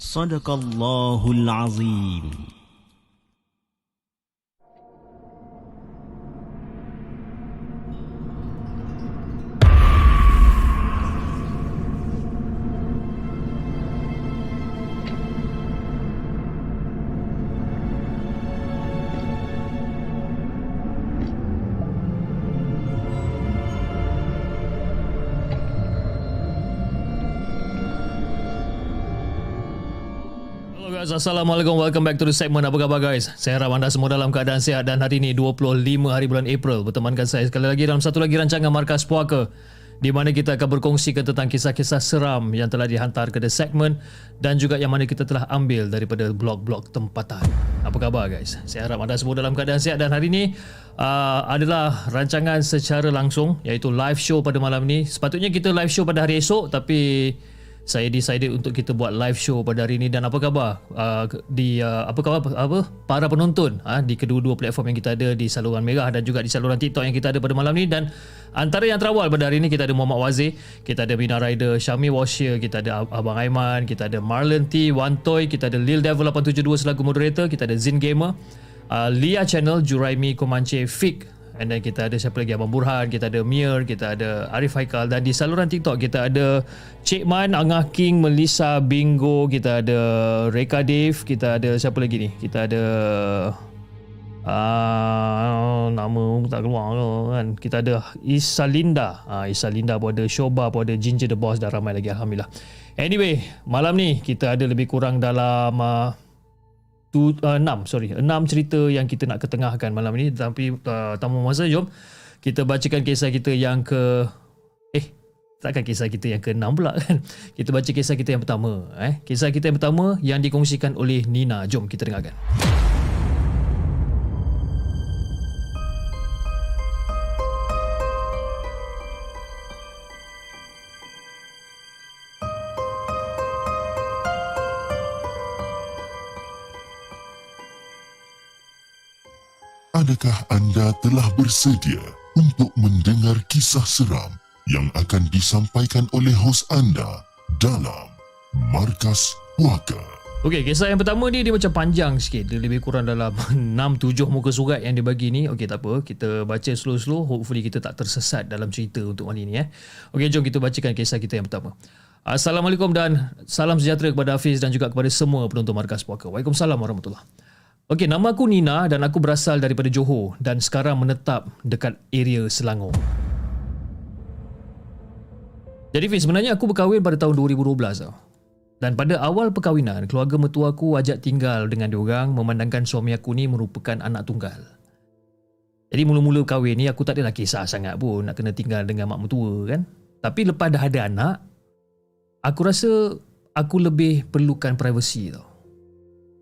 Sadaqallahul Azim. guys. Assalamualaikum. Welcome back to the segment. Apa khabar guys? Saya harap anda semua dalam keadaan sihat dan hari ini 25 hari bulan April. Bertemankan saya sekali lagi dalam satu lagi rancangan Markas Puaka di mana kita akan berkongsi tentang kisah-kisah seram yang telah dihantar ke the segment dan juga yang mana kita telah ambil daripada blog-blog tempatan. Apa khabar guys? Saya harap anda semua dalam keadaan sihat dan hari ini uh, adalah rancangan secara langsung iaitu live show pada malam ini. Sepatutnya kita live show pada hari esok tapi saya decided untuk kita buat live show pada hari ini dan apa khabar? Uh, di uh, apa khabar? Apa? Para penonton uh, di kedua-dua platform yang kita ada di saluran merah dan juga di saluran TikTok yang kita ada pada malam ini dan antara yang terawal pada hari ini kita ada Muhammad Wazir, kita ada Bina Rider, Syami Washir, kita ada Abang Aiman, kita ada Marlon T, Wantoy, kita ada Lil Devil 872 selaku moderator, kita ada Zin Gamer, uh, Lia Channel, Juraimi Komanche Fik And then kita ada siapa lagi? Abang Burhan Kita ada Mir Kita ada Arif Haikal. Dan di saluran TikTok Kita ada Cik Man Angah King Melissa Bingo Kita ada Reka Dave Kita ada siapa lagi ni? Kita ada uh, Nama tak keluar ke kan? Kita ada Isalinda. Uh, Isalinda pun ada Shoba pun ada Ginger the Boss Dan ramai lagi Alhamdulillah. Anyway Malam ni Kita ada lebih kurang dalam uh, tu, uh, enam sorry. Enam cerita yang kita nak ketengahkan malam ini. Tapi uh, tamu masa jom. Kita bacakan kisah kita yang ke eh takkan kisah kita yang ke enam pula kan? Kita baca kisah kita yang pertama eh. Kisah kita yang pertama yang dikongsikan oleh Nina. Jom kita dengarkan Adakah anda telah bersedia untuk mendengar kisah seram yang akan disampaikan oleh hos anda dalam Markas Puaka? Okey, kisah yang pertama ni dia macam panjang sikit. Dia lebih kurang dalam 6-7 muka surat yang dia bagi ni. Okey, tak apa. Kita baca slow-slow. Hopefully kita tak tersesat dalam cerita untuk hari ni. Eh. Okey, jom kita bacakan kisah kita yang pertama. Assalamualaikum dan salam sejahtera kepada Hafiz dan juga kepada semua penonton Markas Puaka. Waalaikumsalam warahmatullahi Okey, nama aku Nina dan aku berasal daripada Johor dan sekarang menetap dekat area Selangor. Jadi Fiz, sebenarnya aku berkahwin pada tahun 2012 tau. Dan pada awal perkahwinan, keluarga mertua aku ajak tinggal dengan diorang memandangkan suami aku ni merupakan anak tunggal. Jadi mula-mula kahwin ni aku tak adalah kisah sangat pun nak kena tinggal dengan mak mertua kan. Tapi lepas dah ada anak, aku rasa aku lebih perlukan privacy tau.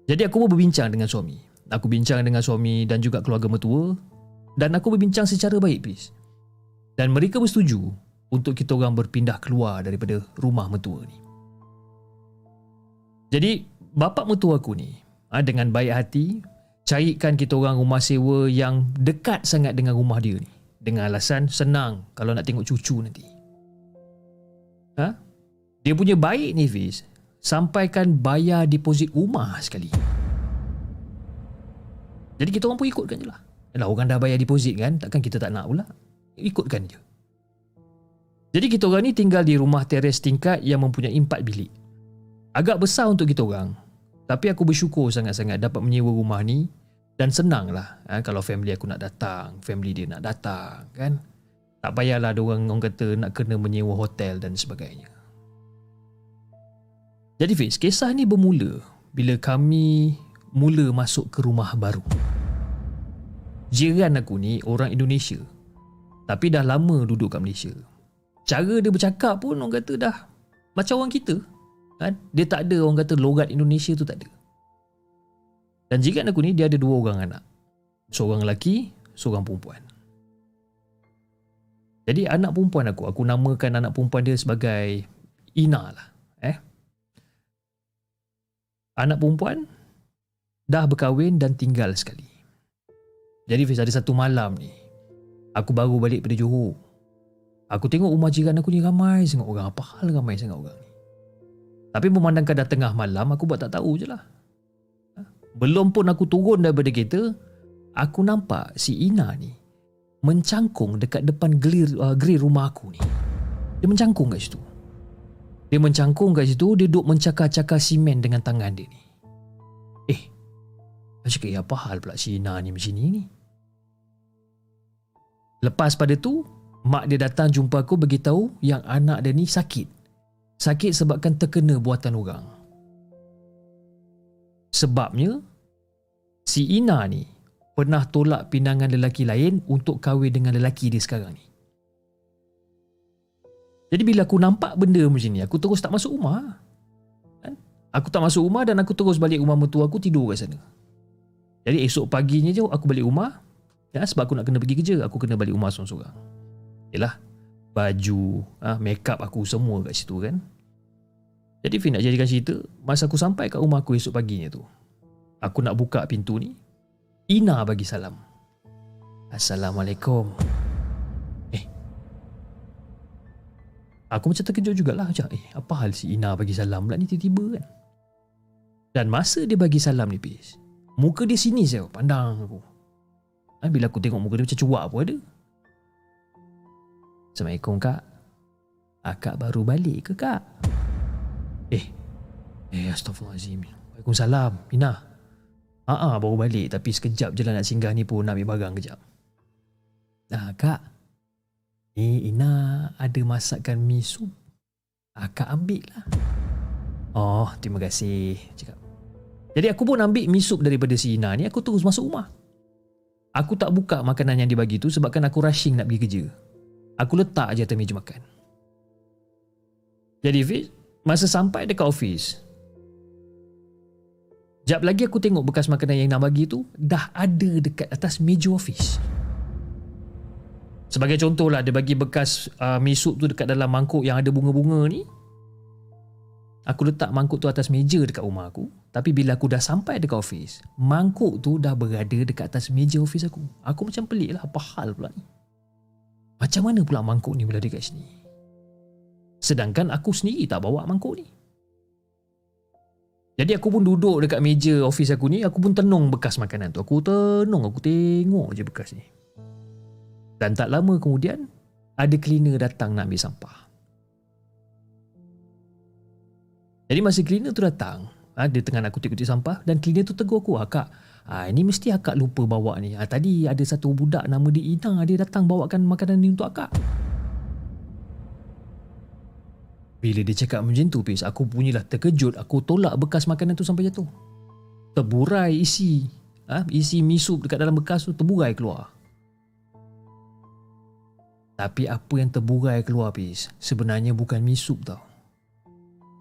Jadi aku pun berbincang dengan suami. Aku bincang dengan suami dan juga keluarga mertua dan aku berbincang secara baik please. Dan mereka bersetuju untuk kita orang berpindah keluar daripada rumah mertua ni. Jadi bapak mertua aku ni ha, dengan baik hati carikan kita orang rumah sewa yang dekat sangat dengan rumah dia ni. Dengan alasan senang kalau nak tengok cucu nanti. Ha? Dia punya baik ni Fiz sampaikan bayar deposit rumah sekali. Jadi kita orang pun ikutkan je lah. Yalah orang dah bayar deposit kan, takkan kita tak nak pula. Ikutkan je. Jadi kita orang ni tinggal di rumah teres tingkat yang mempunyai empat bilik. Agak besar untuk kita orang. Tapi aku bersyukur sangat-sangat dapat menyewa rumah ni dan senang lah ha, kalau family aku nak datang, family dia nak datang kan. Tak payahlah orang, orang kata nak kena menyewa hotel dan sebagainya. Jadi Fiz, kisah ni bermula bila kami mula masuk ke rumah baru. Jiran aku ni orang Indonesia. Tapi dah lama duduk kat Malaysia. Cara dia bercakap pun orang kata dah macam orang kita. Kan? Dia tak ada orang kata logat Indonesia tu tak ada. Dan jiran aku ni dia ada dua orang anak. Seorang lelaki, seorang perempuan. Jadi anak perempuan aku, aku namakan anak perempuan dia sebagai Ina lah. Anak perempuan dah berkahwin dan tinggal sekali. Jadi Fiz ada satu malam ni, aku baru balik pada Johor. Aku tengok rumah jiran aku ni ramai sangat orang. Apa hal ramai sangat orang ni? Tapi memandangkan dah tengah malam, aku buat tak tahu je lah. Belum pun aku turun daripada kereta, aku nampak si Ina ni mencangkung dekat depan grill, uh, grill rumah aku ni. Dia mencangkung kat situ. Dia mencangkung kat situ, dia duduk mencakar-cakar simen dengan tangan dia ni. Eh, aku cakap, eh, apa hal pula si Ina ni macam ni ni? Lepas pada tu, mak dia datang jumpa aku beritahu yang anak dia ni sakit. Sakit sebabkan terkena buatan orang. Sebabnya si Ina ni pernah tolak pinangan lelaki lain untuk kahwin dengan lelaki dia sekarang ni. Jadi bila aku nampak benda macam ni, aku terus tak masuk rumah. Kan? Aku tak masuk rumah dan aku terus balik rumah mertua aku tidur kat sana. Jadi esok paginya je aku balik rumah. Ya, sebab aku nak kena pergi kerja, aku kena balik rumah seorang-seorang. Yalah, baju, ah, make up aku semua kat situ kan. Jadi Fin nak jadikan cerita Masa aku sampai kat rumah aku esok paginya tu Aku nak buka pintu ni Ina bagi salam Assalamualaikum Aku macam terkejut jugalah macam, Eh apa hal si Ina bagi salam pula ni tiba-tiba kan Dan masa dia bagi salam ni Pis Muka dia sini saya pandang aku ha, Bila aku tengok muka dia macam cuak pun ada Assalamualaikum kak Akak baru balik ke kak? Eh, eh astagfirullahaladzim. Waalaikumsalam, Ina. Haa, baru balik tapi sekejap je lah nak singgah ni pun nak ambil barang kejap. Ah, kak. Ni Ina ada masakkan mi sup. Akak ambil lah. Oh, terima kasih. Cakap. Jadi aku pun ambil mi sup daripada si Ina ni, aku terus masuk rumah. Aku tak buka makanan yang dibagi tu sebabkan aku rushing nak pergi kerja. Aku letak je atas meja makan. Jadi Fiz, Masa sampai dekat office Sekejap lagi aku tengok bekas makanan yang nak bagi tu Dah ada dekat atas meja office Sebagai contoh lah Dia bagi bekas uh, mi tu dekat dalam mangkuk yang ada bunga-bunga ni Aku letak mangkuk tu atas meja dekat rumah aku Tapi bila aku dah sampai dekat office Mangkuk tu dah berada dekat atas meja office aku Aku macam pelik lah apa hal pula ni Macam mana pula mangkuk ni berada dekat sini Sedangkan aku sendiri tak bawa mangkuk ni. Jadi aku pun duduk dekat meja office aku ni, aku pun tenung bekas makanan tu. Aku tenung, aku tengok je bekas ni. Dan tak lama kemudian, ada cleaner datang nak ambil sampah. Jadi masa cleaner tu datang, ha, dia tengah nak kutip-kutip sampah dan cleaner tu tegur aku, akak, ha, ini mesti akak lupa bawa ni. Ha, tadi ada satu budak nama dia Ina, dia datang bawakan makanan ni untuk akak. Bila dia cakap macam tu Pis Aku punyalah terkejut Aku tolak bekas makanan tu sampai jatuh Terburai isi ha? Isi mi soup dekat dalam bekas tu Terburai keluar Tapi apa yang terburai keluar Pis Sebenarnya bukan mi soup tau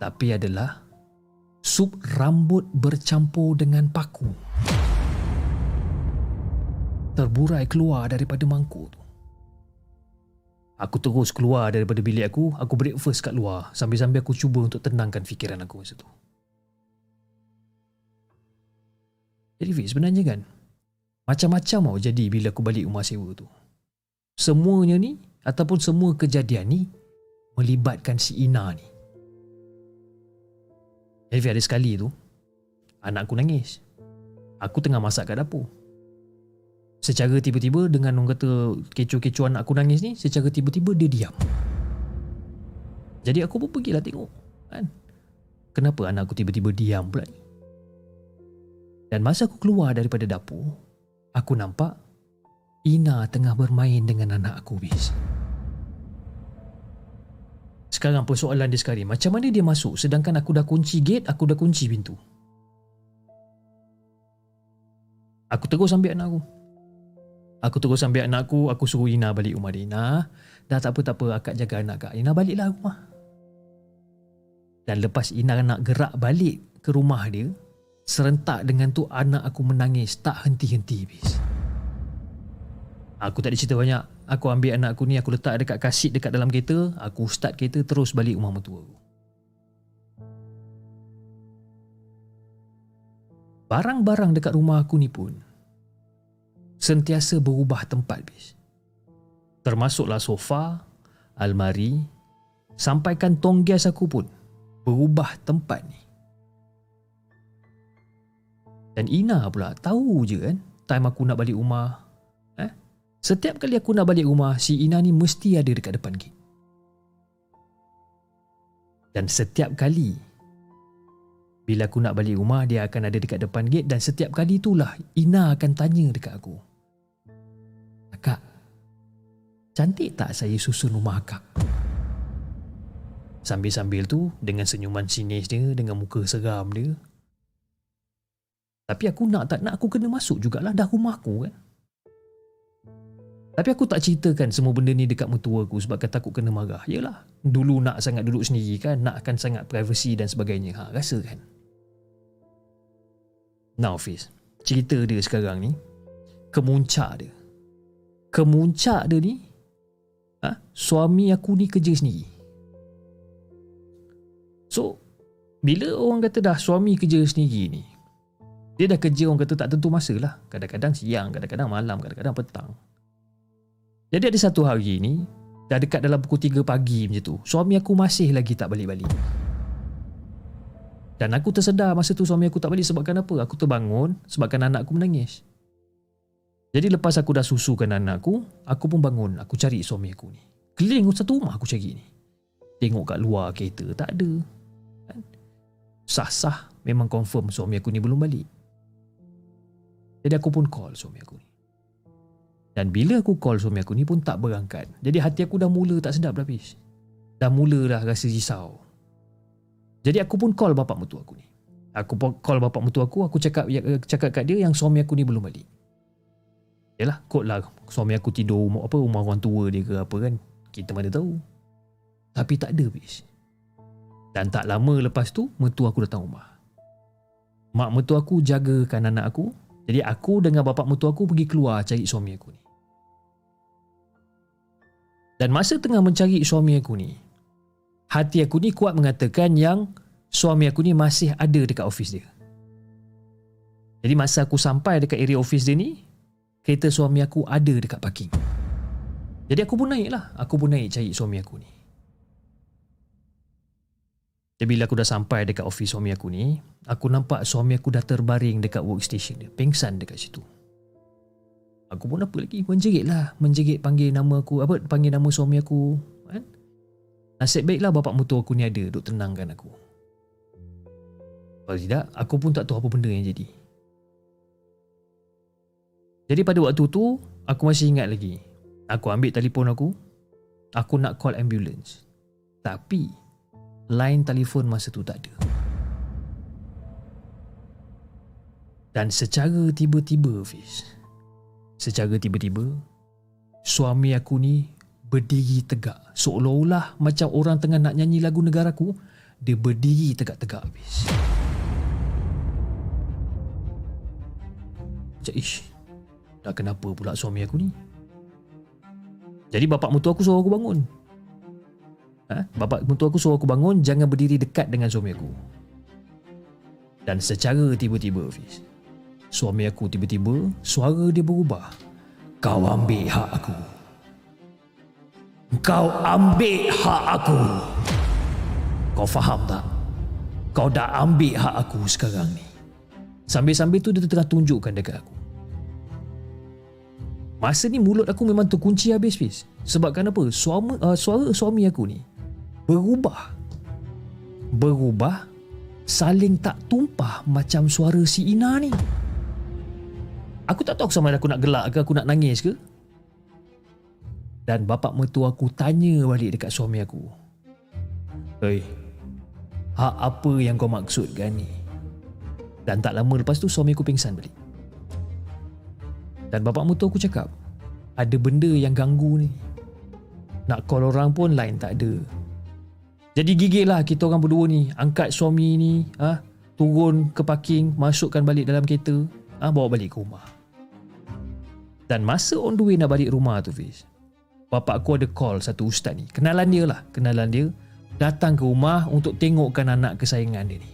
Tapi adalah Sup rambut bercampur dengan paku Terburai keluar daripada mangkuk tu Aku terus keluar daripada bilik aku, aku breakfast kat luar sambil-sambil aku cuba untuk tenangkan fikiran aku masa tu. Jadi Fik, sebenarnya kan, macam-macam mau jadi bila aku balik rumah sewa tu. Semuanya ni, ataupun semua kejadian ni, melibatkan si Ina ni. Jadi ada sekali tu, anak aku nangis. Aku tengah masak kat dapur secara tiba-tiba dengan orang kata kecoh-kecoh anak aku nangis ni secara tiba-tiba dia diam jadi aku pun pergilah tengok kan kenapa anak aku tiba-tiba diam pula ni Dan masa aku keluar daripada dapur, aku nampak Ina tengah bermain dengan anak aku, bis. Sekarang persoalan dia sekali, macam mana dia masuk sedangkan aku dah kunci gate, aku dah kunci pintu. Aku terus ambil anak aku. Aku terus ambil anak aku, aku suruh Ina balik rumah dia. Ina, dah tak apa-tak apa, akak jaga anak kak. Ina baliklah rumah. Dan lepas Ina nak gerak balik ke rumah dia, serentak dengan tu anak aku menangis tak henti-henti bis. Aku tak ada cerita banyak. Aku ambil anak aku ni, aku letak dekat kasit dekat dalam kereta, aku start kereta terus balik rumah mertua aku. Barang-barang dekat rumah aku ni pun sentiasa berubah tempat bis. Termasuklah sofa, almari, sampai kantong gas aku pun berubah tempat ni. Dan Ina pula tahu je kan time aku nak balik rumah. Eh? Setiap kali aku nak balik rumah, si Ina ni mesti ada dekat depan gate. Dan setiap kali bila aku nak balik rumah, dia akan ada dekat depan gate dan setiap kali itulah Ina akan tanya dekat aku. Akak, cantik tak saya susun rumah akak? Sambil-sambil tu, dengan senyuman sinis dia, dengan muka seram dia. Tapi aku nak tak nak aku kena masuk jugalah dah rumah aku kan. Tapi aku tak ceritakan semua benda ni dekat mertua aku sebab takut kena marah. Yelah, dulu nak sangat duduk sendiri kan, nak akan sangat privacy dan sebagainya. Ha, rasa kan? Now Fiz Cerita dia sekarang ni Kemuncak dia Kemuncak dia ni ha? Suami aku ni kerja sendiri So Bila orang kata dah suami kerja sendiri ni Dia dah kerja orang kata tak tentu masa lah Kadang-kadang siang, kadang-kadang malam, kadang-kadang petang Jadi ada satu hari ni Dah dekat dalam pukul 3 pagi macam tu Suami aku masih lagi tak balik-balik dan aku tersedar masa tu suami aku tak balik sebabkan apa? Aku terbangun sebabkan anak aku menangis. Jadi lepas aku dah susukan anak aku, aku pun bangun. Aku cari suami aku ni. Keliling satu rumah aku cari ni. Tengok kat luar kereta, tak ada. Kan? Sah-sah memang confirm suami aku ni belum balik. Jadi aku pun call suami aku ni. Dan bila aku call suami aku ni pun tak berangkat. Jadi hati aku dah mula tak sedap dah habis. Dah mula dah rasa risau. Jadi aku pun call bapak mertua aku ni. Aku call bapak mertua aku, aku cakap ya, cakap kat dia yang suami aku ni belum balik. Yalah, kot lah suami aku tidur rumah apa rumah orang tua dia ke apa kan. Kita mana tahu. Tapi tak ada bis. Dan tak lama lepas tu, mertua aku datang rumah. Mak mertua aku jagakan anak aku. Jadi aku dengan bapak mertua aku pergi keluar cari suami aku ni. Dan masa tengah mencari suami aku ni, hati aku ni kuat mengatakan yang suami aku ni masih ada dekat office dia. Jadi masa aku sampai dekat area office dia ni, kereta suami aku ada dekat parking. Jadi aku pun naik lah. Aku pun naik cari suami aku ni. Jadi bila aku dah sampai dekat office suami aku ni, aku nampak suami aku dah terbaring dekat workstation dia. Pengsan dekat situ. Aku pun apa lagi? Menjerit lah. Menjerit panggil nama aku. Apa? Panggil nama suami aku. Kan? Nasib baiklah bapak mutu aku ni ada duk tenangkan aku. Kalau tidak, aku pun tak tahu apa benda yang jadi. Jadi pada waktu tu, aku masih ingat lagi. Aku ambil telefon aku. Aku nak call ambulance. Tapi, line telefon masa tu tak ada. Dan secara tiba-tiba, Fiz. Secara tiba-tiba, suami aku ni berdiri tegak. Seolah-olah macam orang tengah nak nyanyi lagu negaraku dia berdiri tegak-tegak habis. Macam ish dah kenapa pula suami aku ni? Jadi bapak mutu aku suruh aku bangun. Ha? bapak mutu aku suruh aku bangun jangan berdiri dekat dengan suami aku. Dan secara tiba-tiba Fiz suami aku tiba-tiba suara dia berubah kau ambil hak aku kau ambil hak aku. Kau faham tak? Kau dah ambil hak aku sekarang ni. Sambil-sambil tu dia tengah tunjukkan dekat aku. Masa ni mulut aku memang terkunci habis habis. Sebab kenapa? Suami, uh, suara suami aku ni berubah. Berubah saling tak tumpah macam suara si Ina ni. Aku tak tahu sama ada aku nak gelak ke aku nak nangis ke. Dan bapak mertua aku tanya balik dekat suami aku. Hei, hak apa yang kau maksudkan ni? Dan tak lama lepas tu suami aku pingsan balik. Dan bapak mertua aku cakap, ada benda yang ganggu ni. Nak call orang pun line tak ada. Jadi gigil lah kita orang berdua ni. Angkat suami ni, ah, turun ke parking, masukkan balik dalam kereta, ah, bawa balik ke rumah. Dan masa on the way nak balik rumah tu Fiz Bapak aku ada call satu ustaz ni. Kenalan dia lah. Kenalan dia Datang ke rumah untuk tengokkan anak kesayangan dia ni.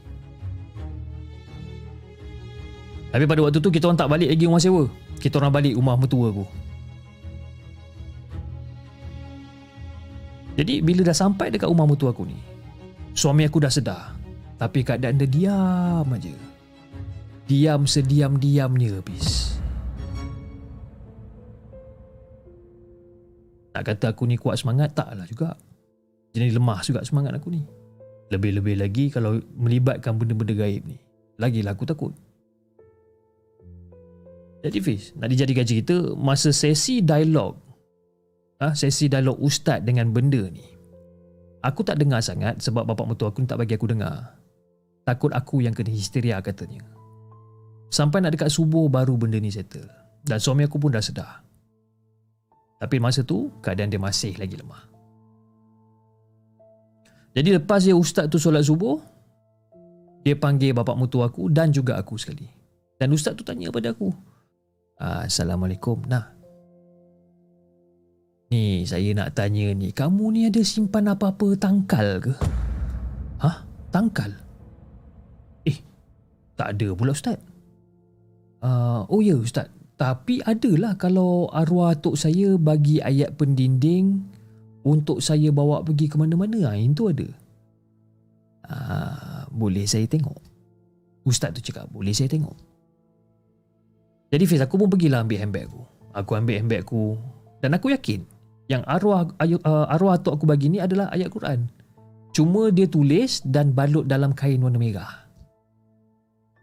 Tapi pada waktu tu kita orang tak balik lagi rumah sewa. Kita orang balik rumah mertua aku. Jadi bila dah sampai dekat rumah mertua aku ni Suami aku dah sedar. Tapi keadaan dia diam aja. Diam sediam-diamnya Fiz Nak kata aku ni kuat semangat taklah juga. Jadi lemah juga semangat aku ni. Lebih-lebih lagi kalau melibatkan benda-benda gaib ni. Lagilah aku takut. Jadi Fiz, nak dijadikan cerita masa sesi dialog ha, sesi dialog ustaz dengan benda ni. Aku tak dengar sangat sebab bapak mertua aku tak bagi aku dengar. Takut aku yang kena histeria katanya. Sampai nak dekat subuh baru benda ni settle. Dan suami aku pun dah sedar. Tapi masa tu keadaan dia masih lagi lemah. Jadi lepas dia ustaz tu solat subuh, dia panggil bapak mutu aku dan juga aku sekali. Dan ustaz tu tanya pada aku, Assalamualaikum, nah. Ni saya nak tanya ni, kamu ni ada simpan apa-apa tangkal ke? Hah? Tangkal? Eh, tak ada pula ustaz. Uh, oh ya ustaz, tapi adalah kalau arwah atuk saya bagi ayat pendinding untuk saya bawa pergi ke mana-mana, itu ada. Ha, boleh saya tengok? Ustaz tu cakap, boleh saya tengok? Jadi Fiz, aku pun pergilah ambil handbag aku. Aku ambil handbag aku dan aku yakin yang arwah uh, arwah atuk aku bagi ni adalah ayat Quran. Cuma dia tulis dan balut dalam kain warna merah.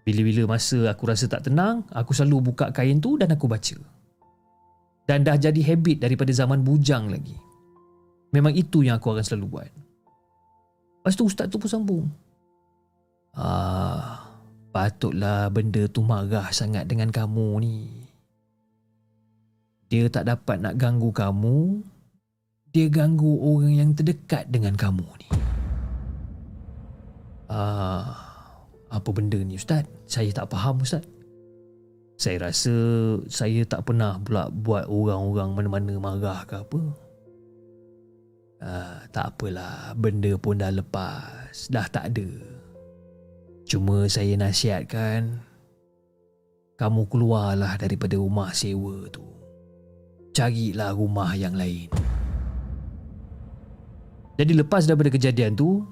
Bila-bila masa aku rasa tak tenang, aku selalu buka kain tu dan aku baca. Dan dah jadi habit daripada zaman bujang lagi. Memang itu yang aku akan selalu buat. Lepas tu ustaz tu pun sambung. Ah, patutlah benda tu marah sangat dengan kamu ni. Dia tak dapat nak ganggu kamu. Dia ganggu orang yang terdekat dengan kamu ni. Ah, apa benda ni Ustaz? Saya tak faham Ustaz. Saya rasa saya tak pernah pula buat orang-orang mana-mana marah ke apa. Uh, tak apalah, benda pun dah lepas. Dah tak ada. Cuma saya nasihatkan, kamu keluarlah daripada rumah sewa tu. Carilah rumah yang lain. Jadi lepas daripada kejadian tu,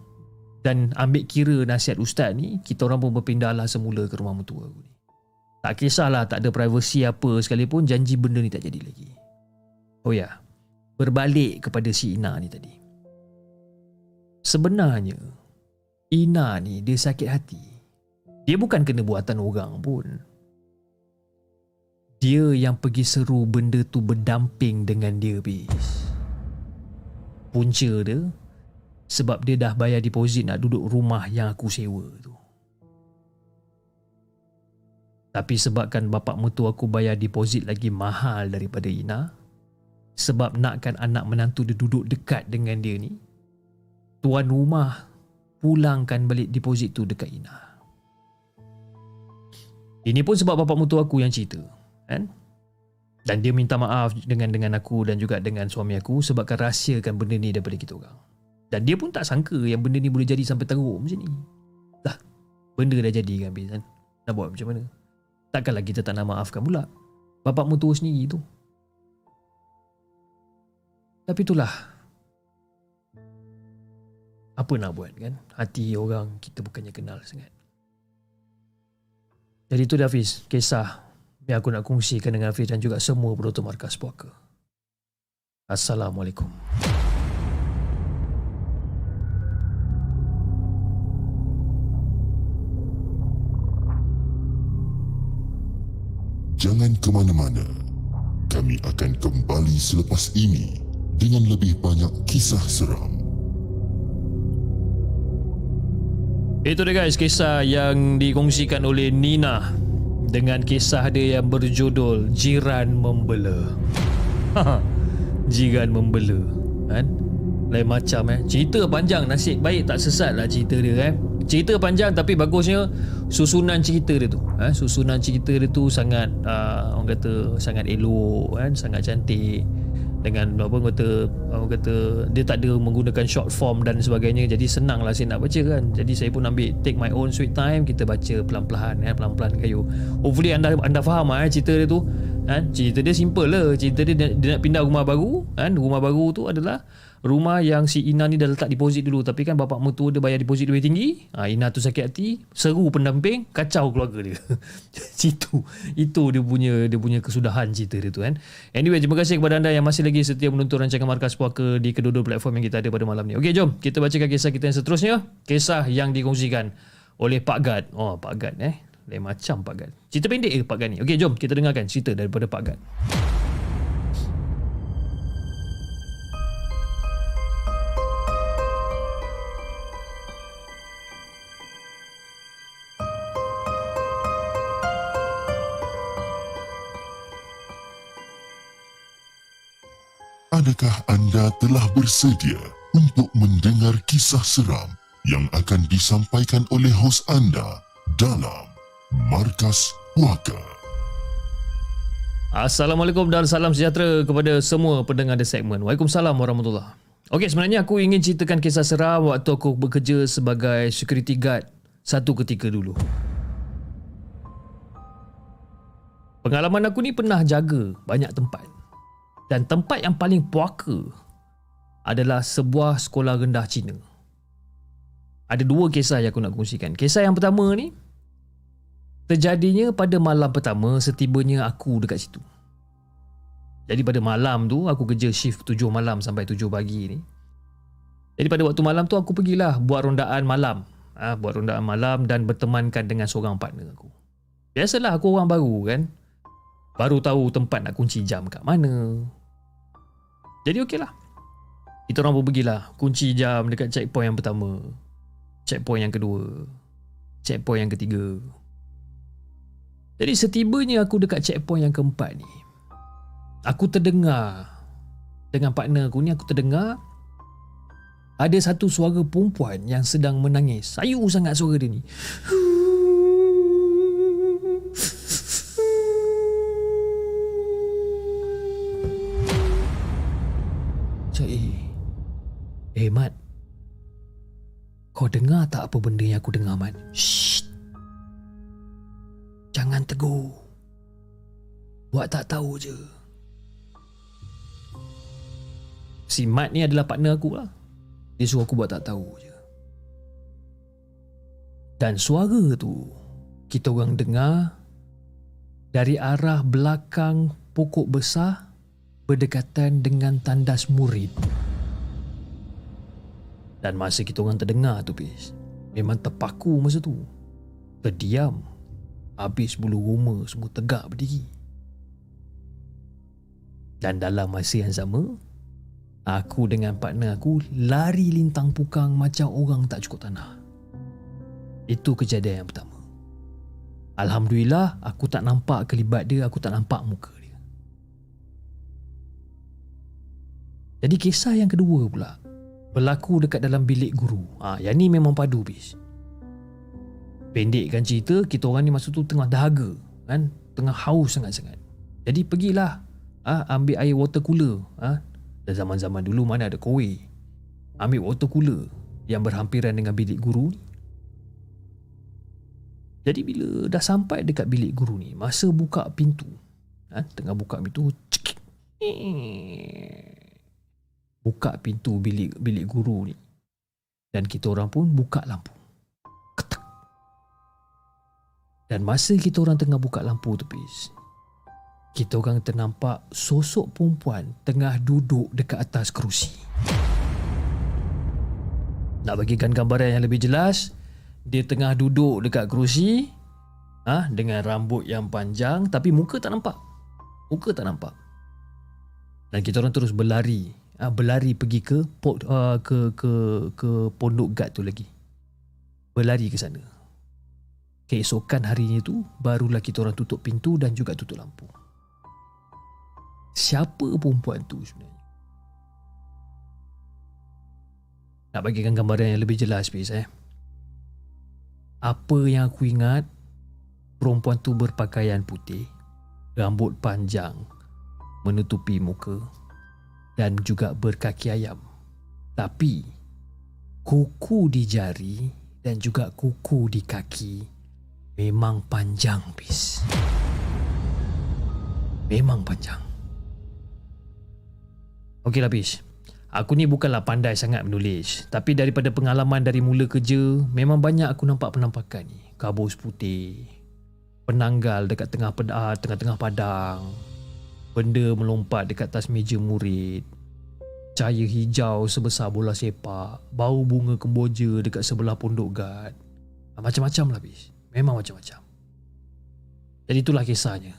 dan ambil kira nasihat ustaz ni kita orang pun berpindahlah semula ke rumah mertua aku ni. Tak kisahlah tak ada privacy apa sekalipun janji benda ni tak jadi lagi. Oh ya berbalik kepada si Ina ni tadi. Sebenarnya Ina ni dia sakit hati. Dia bukan kena buatan orang pun. Dia yang pergi seru benda tu berdamping dengan dia bis punca dia sebab dia dah bayar deposit nak duduk rumah yang aku sewa tu. Tapi sebabkan bapak mertua aku bayar deposit lagi mahal daripada Ina, sebab nakkan anak menantu dia duduk dekat dengan dia ni, tuan rumah pulangkan balik deposit tu dekat Ina. Ini pun sebab bapak mertua aku yang cerita, kan? Dan dia minta maaf dengan dengan aku dan juga dengan suami aku sebabkan rahsiakan benda ni daripada kita orang. Dan dia pun tak sangka yang benda ni boleh jadi sampai teruk macam ni. Dah, benda dah jadi kan Bin. Nak buat macam mana? Takkanlah kita tak nak maafkan pula. Bapak mutua sendiri tu. Tapi itulah. Apa nak buat kan? Hati orang kita bukannya kenal sangat. Jadi itu dah Hafiz, kisah yang aku nak kongsikan dengan Hafiz dan juga semua penonton markas puaka. Assalamualaikum. Jangan ke mana-mana. Kami akan kembali selepas ini dengan lebih banyak kisah seram. Itu dia guys kisah yang dikongsikan oleh Nina dengan kisah dia yang berjudul Jiran Membela. Jiran Membela. Kan? Lain macam eh. Cerita panjang nasib baik tak sesat lah cerita dia eh. Cerita panjang tapi bagusnya susunan cerita dia tu. Eh? Susunan cerita dia tu sangat uh, orang kata sangat elok kan, sangat cantik. Dengan apa orang kata orang kata dia tak ada menggunakan short form dan sebagainya. Jadi senang lah saya nak baca kan. Jadi saya pun ambil take my own sweet time kita baca pelan-pelan ya pelan-pelan kayu hopefully anda anda faham lah eh, cerita dia tu. Kan cerita dia simple lah. Cerita dia, dia nak pindah rumah baru kan. Rumah baru tu adalah rumah yang si Ina ni dah letak deposit dulu. Tapi kan bapak mertua dia bayar deposit lebih tinggi. Ha, Ina tu sakit hati seru pendamping kacau keluarga dia. Situ itu dia punya dia punya kesudahan cerita dia tu kan. Anyway terima kasih kepada anda yang masih lagi setia menonton rancangan Markas Puaka di kedua-dua platform yang kita ada pada malam ni. Ok jom kita bacakan kisah kita yang seterusnya. Kisah yang dikongsikan oleh Pak Gad. Oh Pak Gad eh? Lain macam Pak Gad. Cerita pendek ke Pak Gad ni. Ok jom kita dengarkan cerita daripada Pak Gad Adakah anda telah bersedia untuk mendengar kisah seram yang akan disampaikan oleh hos anda dalam Markas Puaka? Assalamualaikum dan salam sejahtera kepada semua pendengar The Segment. Waalaikumsalam warahmatullahi Okey, sebenarnya aku ingin ceritakan kisah seram waktu aku bekerja sebagai security guard satu ketika dulu. Pengalaman aku ni pernah jaga banyak tempat. Dan tempat yang paling puaka adalah sebuah sekolah rendah Cina. Ada dua kisah yang aku nak kongsikan. Kisah yang pertama ni terjadinya pada malam pertama setibanya aku dekat situ. Jadi pada malam tu aku kerja shift 7 malam sampai 7 pagi ni. Jadi pada waktu malam tu aku pergilah buat rondaan malam. Ha, buat rondaan malam dan bertemankan dengan seorang partner aku. Biasalah aku orang baru kan. Baru tahu tempat nak kunci jam kat mana. Jadi okey lah. Kita orang pun pergilah. Kunci jam dekat checkpoint yang pertama. Checkpoint yang kedua. Checkpoint yang ketiga. Jadi setibanya aku dekat checkpoint yang keempat ni. Aku terdengar. Dengan partner aku ni aku terdengar. Ada satu suara perempuan yang sedang menangis. Sayu sangat suara dia ni. Eh Mat. Kau dengar tak apa benda yang aku dengar Mat? Shh Jangan tegur. Buat tak tahu je. Si Mat ni adalah partner aku lah. Dia suruh aku buat tak tahu je. Dan suara tu Kita orang dengar Dari arah belakang pokok besar Berdekatan dengan tandas murid dan masa kita orang terdengar tu bis Memang terpaku masa tu. Terdiam. Habis bulu roma semua tegak berdiri. Dan dalam masa yang sama Aku dengan partner aku Lari lintang pukang macam orang tak cukup tanah. Itu kejadian yang pertama. Alhamdulillah aku tak nampak kelibat dia Aku tak nampak muka dia. Jadi kisah yang kedua pula berlaku dekat dalam bilik guru. Ah, ha, yang ni memang padu bis. Pendekkan cerita, kita orang ni masa tu tengah dahaga, kan? Tengah haus sangat-sangat. Jadi pergilah ah ha, ambil air water cooler, ah. Ha? Dan zaman-zaman dulu mana ada kowe. Ambil water cooler yang berhampiran dengan bilik guru ni. Jadi bila dah sampai dekat bilik guru ni, masa buka pintu, ha? tengah buka pintu, cekik buka pintu bilik bilik guru ni. Dan kita orang pun buka lampu. Ketak. Dan masa kita orang tengah buka lampu tu pis, kita orang ternampak sosok perempuan tengah duduk dekat atas kerusi. Nak bagikan gambaran yang lebih jelas, dia tengah duduk dekat kerusi. Ha, dengan rambut yang panjang tapi muka tak nampak. Muka tak nampak. Dan kita orang terus berlari. Ha, berlari pergi ke uh, ke ke ke pondok guard tu lagi. Berlari ke sana. Keesokan harinya tu barulah kita orang tutup pintu dan juga tutup lampu. Siapa perempuan tu sebenarnya? Nak bagikan gambaran yang lebih jelas please eh. Apa yang aku ingat perempuan tu berpakaian putih, rambut panjang, menutupi muka dan juga berkaki ayam. Tapi kuku di jari dan juga kuku di kaki memang panjang, bis. Memang panjang. Okeylah, bis. Aku ni bukanlah pandai sangat menulis, tapi daripada pengalaman dari mula kerja, memang banyak aku nampak penampakan ni. Kabus putih, penanggal dekat tengah ah, tengah-tengah padang benda melompat dekat atas meja murid. Cahaya hijau sebesar bola sepak. Bau bunga kemboja dekat sebelah pondok gad ah, macam-macam lah bis. Memang macam-macam. Jadi itulah kisahnya.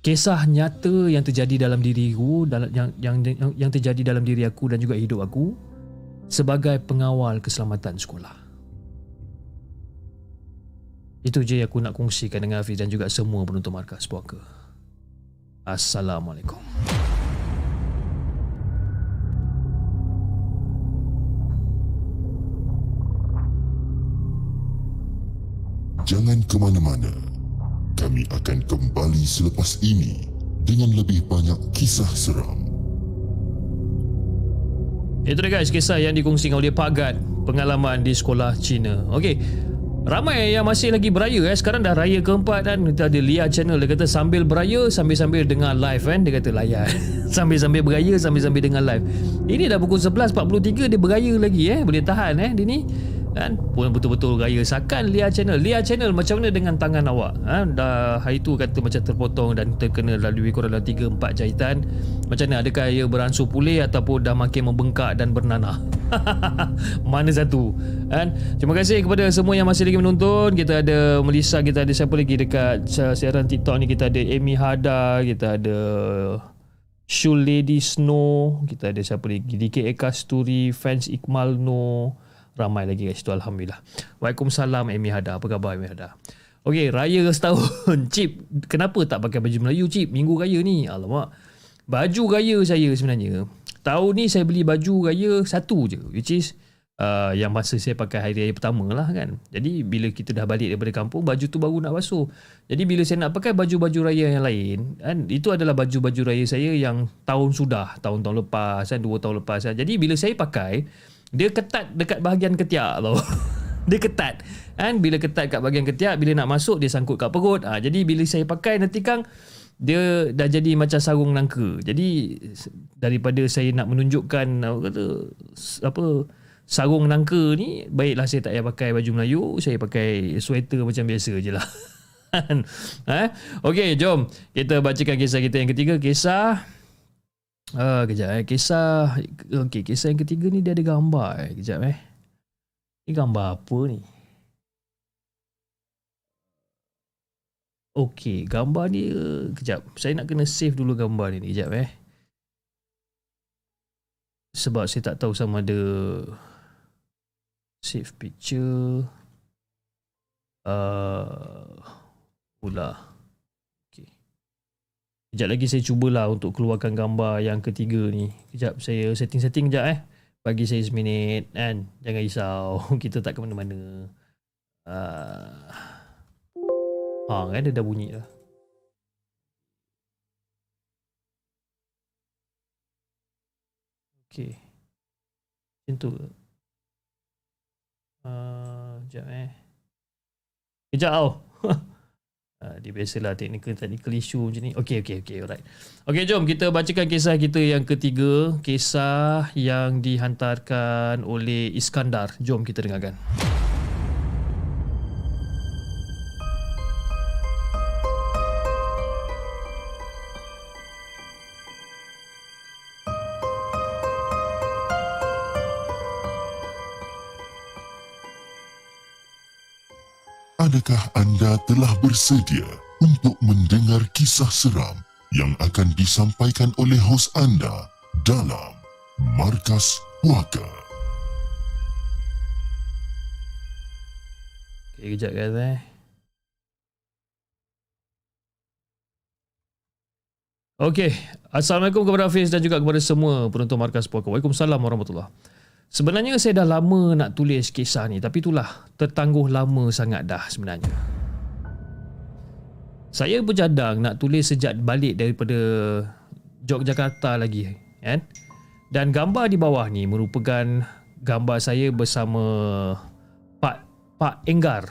Kisah nyata yang terjadi dalam diriku yang, yang yang yang terjadi dalam diri aku dan juga hidup aku sebagai pengawal keselamatan sekolah. Itu je yang aku nak kongsikan dengan Hafiz dan juga semua penonton markas puaka. Assalamualaikum. Jangan ke mana-mana. Kami akan kembali selepas ini dengan lebih banyak kisah seram. Itu dia guys, kisah yang dikongsikan oleh Pak Gad, pengalaman di sekolah Cina. Okey, Ramai yang masih lagi beraya eh. Sekarang dah raya keempat dan kita ada Lia channel dia kata sambil beraya sambil-sambil dengar live kan. Dia kata layan. sambil-sambil beraya sambil-sambil dengar live. Ini dah pukul 11.43 dia beraya lagi eh. Boleh tahan eh dia ni kan? Pun betul-betul raya sakan Lia channel. Lia channel macam mana dengan tangan awak? Ha? dah hari tu kata macam terpotong dan terkena lalui kurang dalam 3-4 jahitan. Macam mana? Adakah ia beransur pulih ataupun dah makin membengkak dan bernanah? Mana satu? Kan? Terima kasih kepada semua yang masih lagi menonton. Kita ada Melissa kita ada siapa lagi dekat siaran TikTok ni? Kita ada Amy Hada kita ada Shul Lady Snow kita ada siapa lagi? DK Eka Sturi Fans Ikmal No ramai lagi kat situ Alhamdulillah. Waalaikumsalam Amy Hada. Apa khabar Amy Hada? Okey, raya setahun. Cip, kenapa tak pakai baju Melayu Cip? Minggu raya ni. Alamak. Baju raya saya sebenarnya tahun ni saya beli baju raya satu je which is uh, yang masa saya pakai hari raya pertama lah kan? Jadi bila kita dah balik daripada kampung baju tu baru nak basuh. Jadi bila saya nak pakai baju-baju raya yang lain kan? Itu adalah baju-baju raya saya yang tahun sudah tahun-tahun lepas kan? Dua tahun lepas kan. jadi bila saya pakai dia ketat dekat bahagian ketiak tau. dia ketat. Kan bila ketat kat bahagian ketiak bila nak masuk dia sangkut kat perut. Ha, jadi bila saya pakai nanti kang dia dah jadi macam sarung nangka. Jadi daripada saya nak menunjukkan apa kata apa sarung nangka ni baiklah saya tak payah pakai baju Melayu, saya pakai sweater macam biasa je lah. ha? Okey, jom kita bacakan kisah kita yang ketiga. Kisah Ah, kejap eh. Kisah okey, kisah yang ketiga ni dia ada gambar eh. Kejap eh. Ni gambar apa ni? Okey, gambar ni kejap. Saya nak kena save dulu gambar ni kejap eh. Sebab saya tak tahu sama ada save picture. Uh, ulah. Sekejap lagi saya cubalah untuk keluarkan gambar yang ketiga ni. Sekejap saya setting-setting sekejap eh. Bagi saya seminit kan. Jangan risau. Kita tak ke mana-mana. Uh... Ha kan dia dah bunyi dah. Okay. Macam tu? Uh, sekejap eh. Sekejap tau. Uh, dia biasalah technical technical issue macam ni. Okey okey okey alright. Okey jom kita bacakan kisah kita yang ketiga, kisah yang dihantarkan oleh Iskandar. Jom kita dengarkan. Adakah anda telah bersedia untuk mendengar kisah seram yang akan disampaikan oleh hos anda dalam Markas Puaka? Okay, kejap guys eh. Okey, Assalamualaikum kepada Hafiz dan juga kepada semua penonton Markas Puaka. Waalaikumsalam warahmatullahi Sebenarnya saya dah lama nak tulis kisah ni tapi itulah tertangguh lama sangat dah sebenarnya. Saya berjadang nak tulis sejak balik daripada Yogyakarta lagi kan. Dan gambar di bawah ni merupakan gambar saya bersama Pak Pak Enggar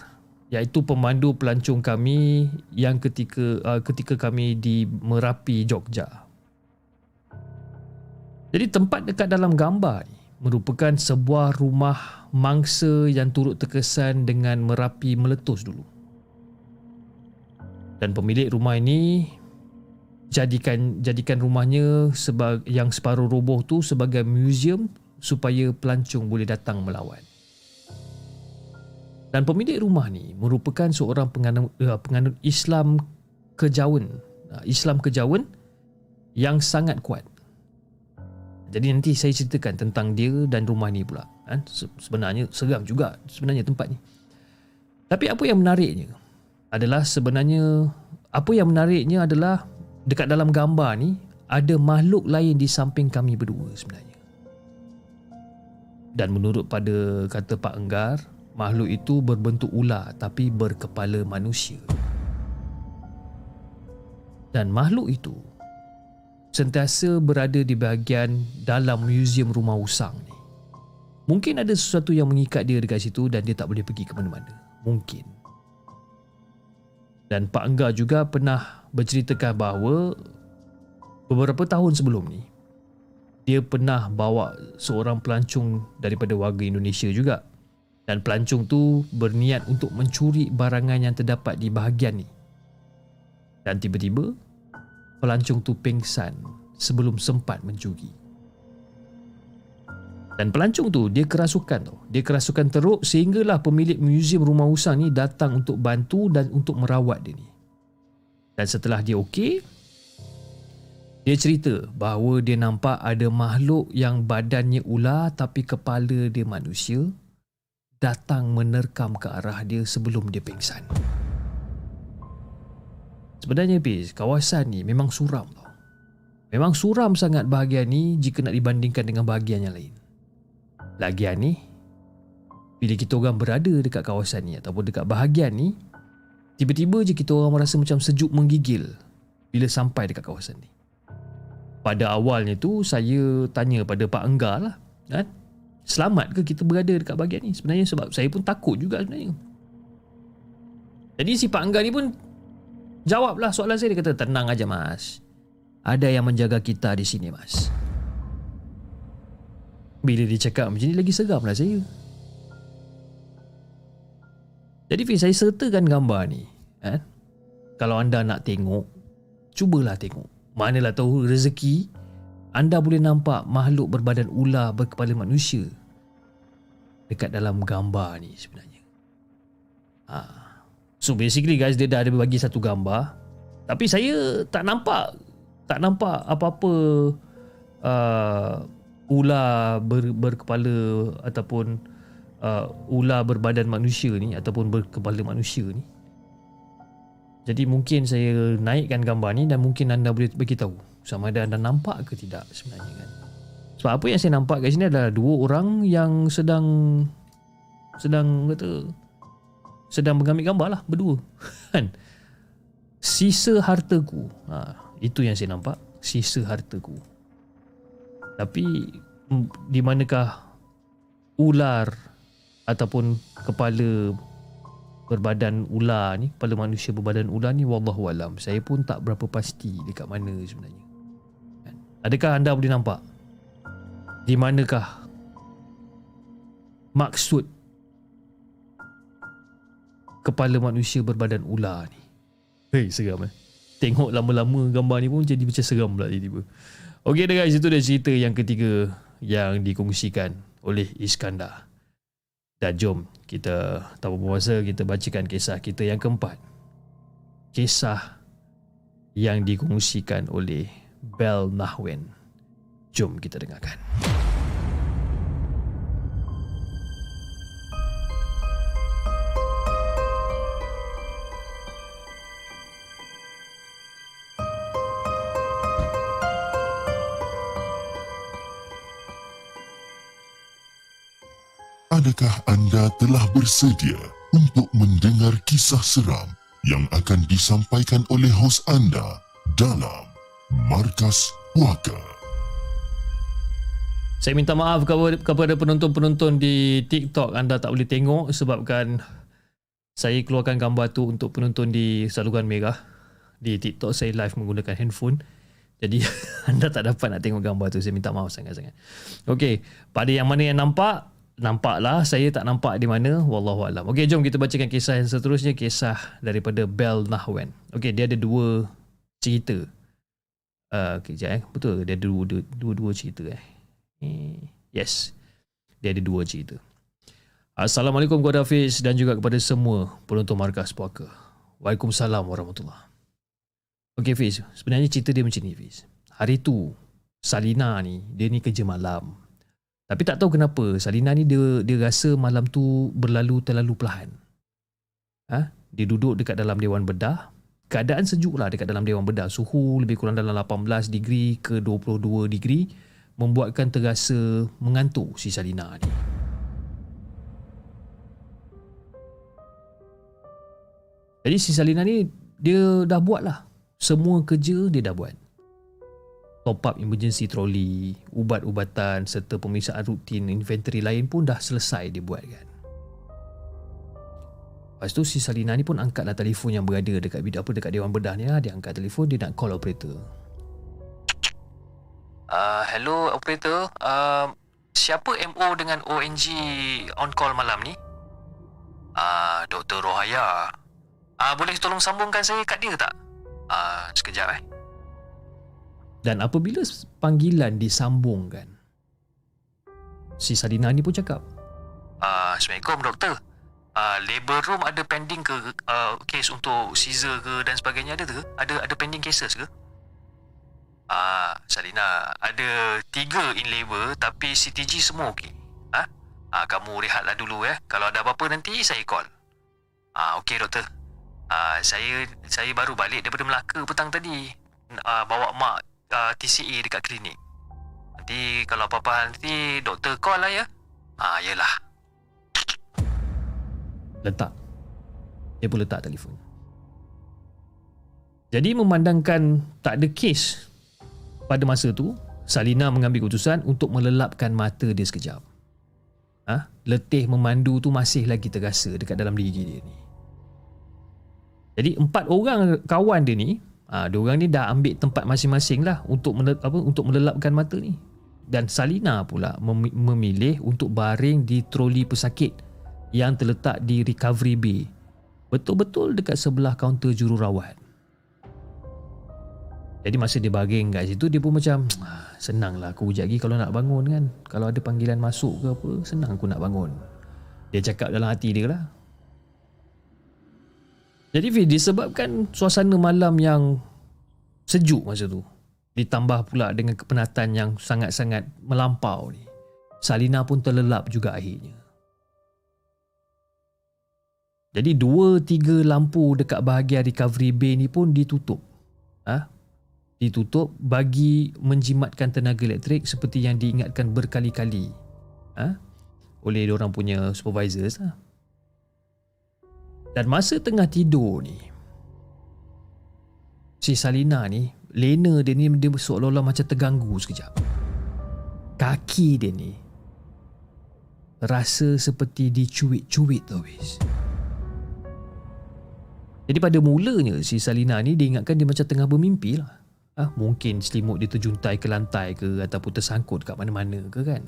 iaitu pemandu pelancong kami yang ketika uh, ketika kami di Merapi Jogja. Jadi tempat dekat dalam gambar ni merupakan sebuah rumah mangsa yang turut terkesan dengan Merapi meletus dulu. Dan pemilik rumah ini jadikan jadikan rumahnya sebagai yang separuh roboh tu sebagai museum supaya pelancong boleh datang melawat. Dan pemilik rumah ni merupakan seorang penganut, uh, penganut Islam kejawen. Islam kejawen yang sangat kuat. Jadi nanti saya ceritakan tentang dia dan rumah ni pula. Kan? Sebenarnya seram juga sebenarnya tempat ni. Tapi apa yang menariknya adalah sebenarnya apa yang menariknya adalah dekat dalam gambar ni ada makhluk lain di samping kami berdua sebenarnya. Dan menurut pada kata Pak Enggar, makhluk itu berbentuk ular tapi berkepala manusia. Dan makhluk itu sentiasa berada di bahagian dalam muzium rumah usang ni. Mungkin ada sesuatu yang mengikat dia dekat situ dan dia tak boleh pergi ke mana-mana. Mungkin. Dan Pak Enggar juga pernah berceritakan bahawa beberapa tahun sebelum ni dia pernah bawa seorang pelancong daripada warga Indonesia juga dan pelancong tu berniat untuk mencuri barangan yang terdapat di bahagian ni. Dan tiba-tiba, pelancong tu pingsan sebelum sempat mencuri. Dan pelancong tu dia kerasukan tu. Dia kerasukan teruk sehinggalah pemilik muzium rumah usang ni datang untuk bantu dan untuk merawat dia ni. Dan setelah dia okey, dia cerita bahawa dia nampak ada makhluk yang badannya ular tapi kepala dia manusia datang menerkam ke arah dia sebelum dia pingsan. Sebenarnya bis, kawasan ni memang suram tau. Memang suram sangat bahagian ni jika nak dibandingkan dengan bahagian yang lain. Lagian ni, bila kita orang berada dekat kawasan ni ataupun dekat bahagian ni, tiba-tiba je kita orang merasa macam sejuk menggigil bila sampai dekat kawasan ni. Pada awalnya tu, saya tanya pada Pak Enggar lah. Kan? Selamat ke kita berada dekat bahagian ni? Sebenarnya sebab saya pun takut juga sebenarnya. Jadi si Pak Enggar ni pun Jawablah soalan saya Dia kata tenang aja mas. Ada yang menjaga kita di sini mas. Bila dia cakap macam ni Lagi seram lah saya. Jadi Fiz saya sertakan gambar ni eh? Kalau anda nak tengok Cubalah tengok. Manalah tahu rezeki Anda boleh nampak makhluk berbadan ular Berkepala manusia Dekat dalam gambar ni sebenarnya. Haa So basically guys dia dah ada bagi satu gambar tapi saya tak nampak tak nampak apa-apa uh, ular ber, berkepala ataupun uh, ular berbadan manusia ni ataupun berkepala manusia ni. Jadi mungkin saya naikkan gambar ni dan mungkin anda boleh bagi tahu sama ada anda nampak ke tidak sebenarnya kan. Sebab apa yang saya nampak kat sini adalah dua orang yang sedang sedang kata sedang mengambil gambar lah berdua kan? Sisa hartaku. Ha, itu yang saya nampak sisa hartaku. Tapi di manakah ular ataupun kepala berbadan ular ni kepala manusia berbadan ular ni wallahu alam saya pun tak berapa pasti dekat mana sebenarnya. Kan? adakah anda boleh nampak? Di manakah maksud kepala manusia berbadan ular ni. Hei, seram eh. Tengok lama-lama gambar ni pun jadi macam seram pula tiba-tiba. Okey dah guys, itu dah cerita yang ketiga yang dikongsikan oleh Iskandar. Dan jom kita tanpa berpuasa kita bacakan kisah kita yang keempat. Kisah yang dikongsikan oleh Bel Nahwen. Jom kita dengarkan. Adakah anda telah bersedia untuk mendengar kisah seram yang akan disampaikan oleh hos anda dalam Markas Puaka? Saya minta maaf kepada, penonton-penonton di TikTok anda tak boleh tengok sebabkan saya keluarkan gambar tu untuk penonton di saluran merah. Di TikTok saya live menggunakan handphone. Jadi anda tak dapat nak tengok gambar tu. Saya minta maaf sangat-sangat. Okey, pada yang mana yang nampak, nampaklah saya tak nampak di mana wallahu alam. Okey, jom kita bacakan kisah yang seterusnya, kisah daripada Bel Nahwan. Okey, dia ada dua cerita. Uh, okay, sekejap eh. Betul dia ada dua, dua, dua, dua cerita. Eh, Yes. Dia ada dua cerita. Assalamualaikum kepada Hafiz dan juga kepada semua penonton Markas Puaka. Waalaikumsalam warahmatullahi Okey Fiz, sebenarnya cerita dia macam ni Fiz. Hari tu, Salina ni, dia ni kerja malam. Tapi tak tahu kenapa Salina ni dia dia rasa malam tu berlalu terlalu perlahan. Ha? Dia duduk dekat dalam dewan bedah. Keadaan sejuk lah dekat dalam dewan bedah. Suhu lebih kurang dalam 18 degree ke 22 degree membuatkan terasa mengantuk si Salina ni. Jadi si Salina ni dia dah buat lah. Semua kerja dia dah buat. Top up emergency trolley, ubat-ubatan serta pemeriksaan rutin inventory lain pun dah selesai dia buat kan. Lepas tu si Salina ni pun angkatlah telefon yang berada dekat bidang apa dekat dewan bedah ni lah. Dia angkat telefon dia nak call operator. Uh, hello operator. Uh, siapa MO dengan ONG on call malam ni? Ah, uh, Dr. Rohaya. Ah, uh, boleh tolong sambungkan saya kat dia tak? Ah, uh, sekejap eh. Dan apabila panggilan disambungkan, si Sadina ni pun cakap, uh, Assalamualaikum doktor. Uh, labor room ada pending ke uh, case untuk Caesar ke dan sebagainya ada ke? Ada ada pending cases ke? Ah, Salina, ada tiga in labor tapi CTG semua okey. Ha? Ah, kamu rehatlah dulu eh. Kalau ada apa-apa nanti saya call. Ah, okey doktor. Ah, saya saya baru balik daripada Melaka petang tadi. Ah, bawa mak ah, TCA dekat klinik. Nanti kalau apa-apa nanti doktor call lah ya. Ah, yalah. Letak. Dia pun letak telefon. Jadi memandangkan tak ada kes pada masa tu, Salina mengambil keputusan untuk melelapkan mata dia sekejap. Ha? Letih memandu tu masih lagi terasa dekat dalam diri dia ni. Jadi empat orang kawan dia ni, ha, dua orang ni dah ambil tempat masing-masing lah untuk mele- apa untuk melelapkan mata ni. Dan Salina pula mem- memilih untuk baring di troli pesakit yang terletak di recovery bay. Betul-betul dekat sebelah kaunter jururawat. Jadi masa dia baring kat situ dia pun macam "Ah, senang lah aku sekejap lagi kalau nak bangun kan. Kalau ada panggilan masuk ke apa senang aku nak bangun. Dia cakap dalam hati dia lah. Jadi Fiz disebabkan suasana malam yang sejuk masa tu ditambah pula dengan kepenatan yang sangat-sangat melampau ni. Salina pun terlelap juga akhirnya. Jadi dua tiga lampu dekat bahagian recovery bay ni pun ditutup. Ha? Ditutup bagi menjimatkan tenaga elektrik seperti yang diingatkan berkali-kali. Ha? Oleh orang punya supervisors lah. Dan masa tengah tidur ni, si Salina ni, lena dia ni dia seolah-olah macam terganggu sekejap. Kaki dia ni rasa seperti dicuit-cuit tau wis. Jadi pada mulanya si Salina ni dia ingatkan dia macam tengah bermimpi lah. Ah, mungkin selimut dia terjuntai ke lantai ke ataupun tersangkut kat mana-mana ke kan.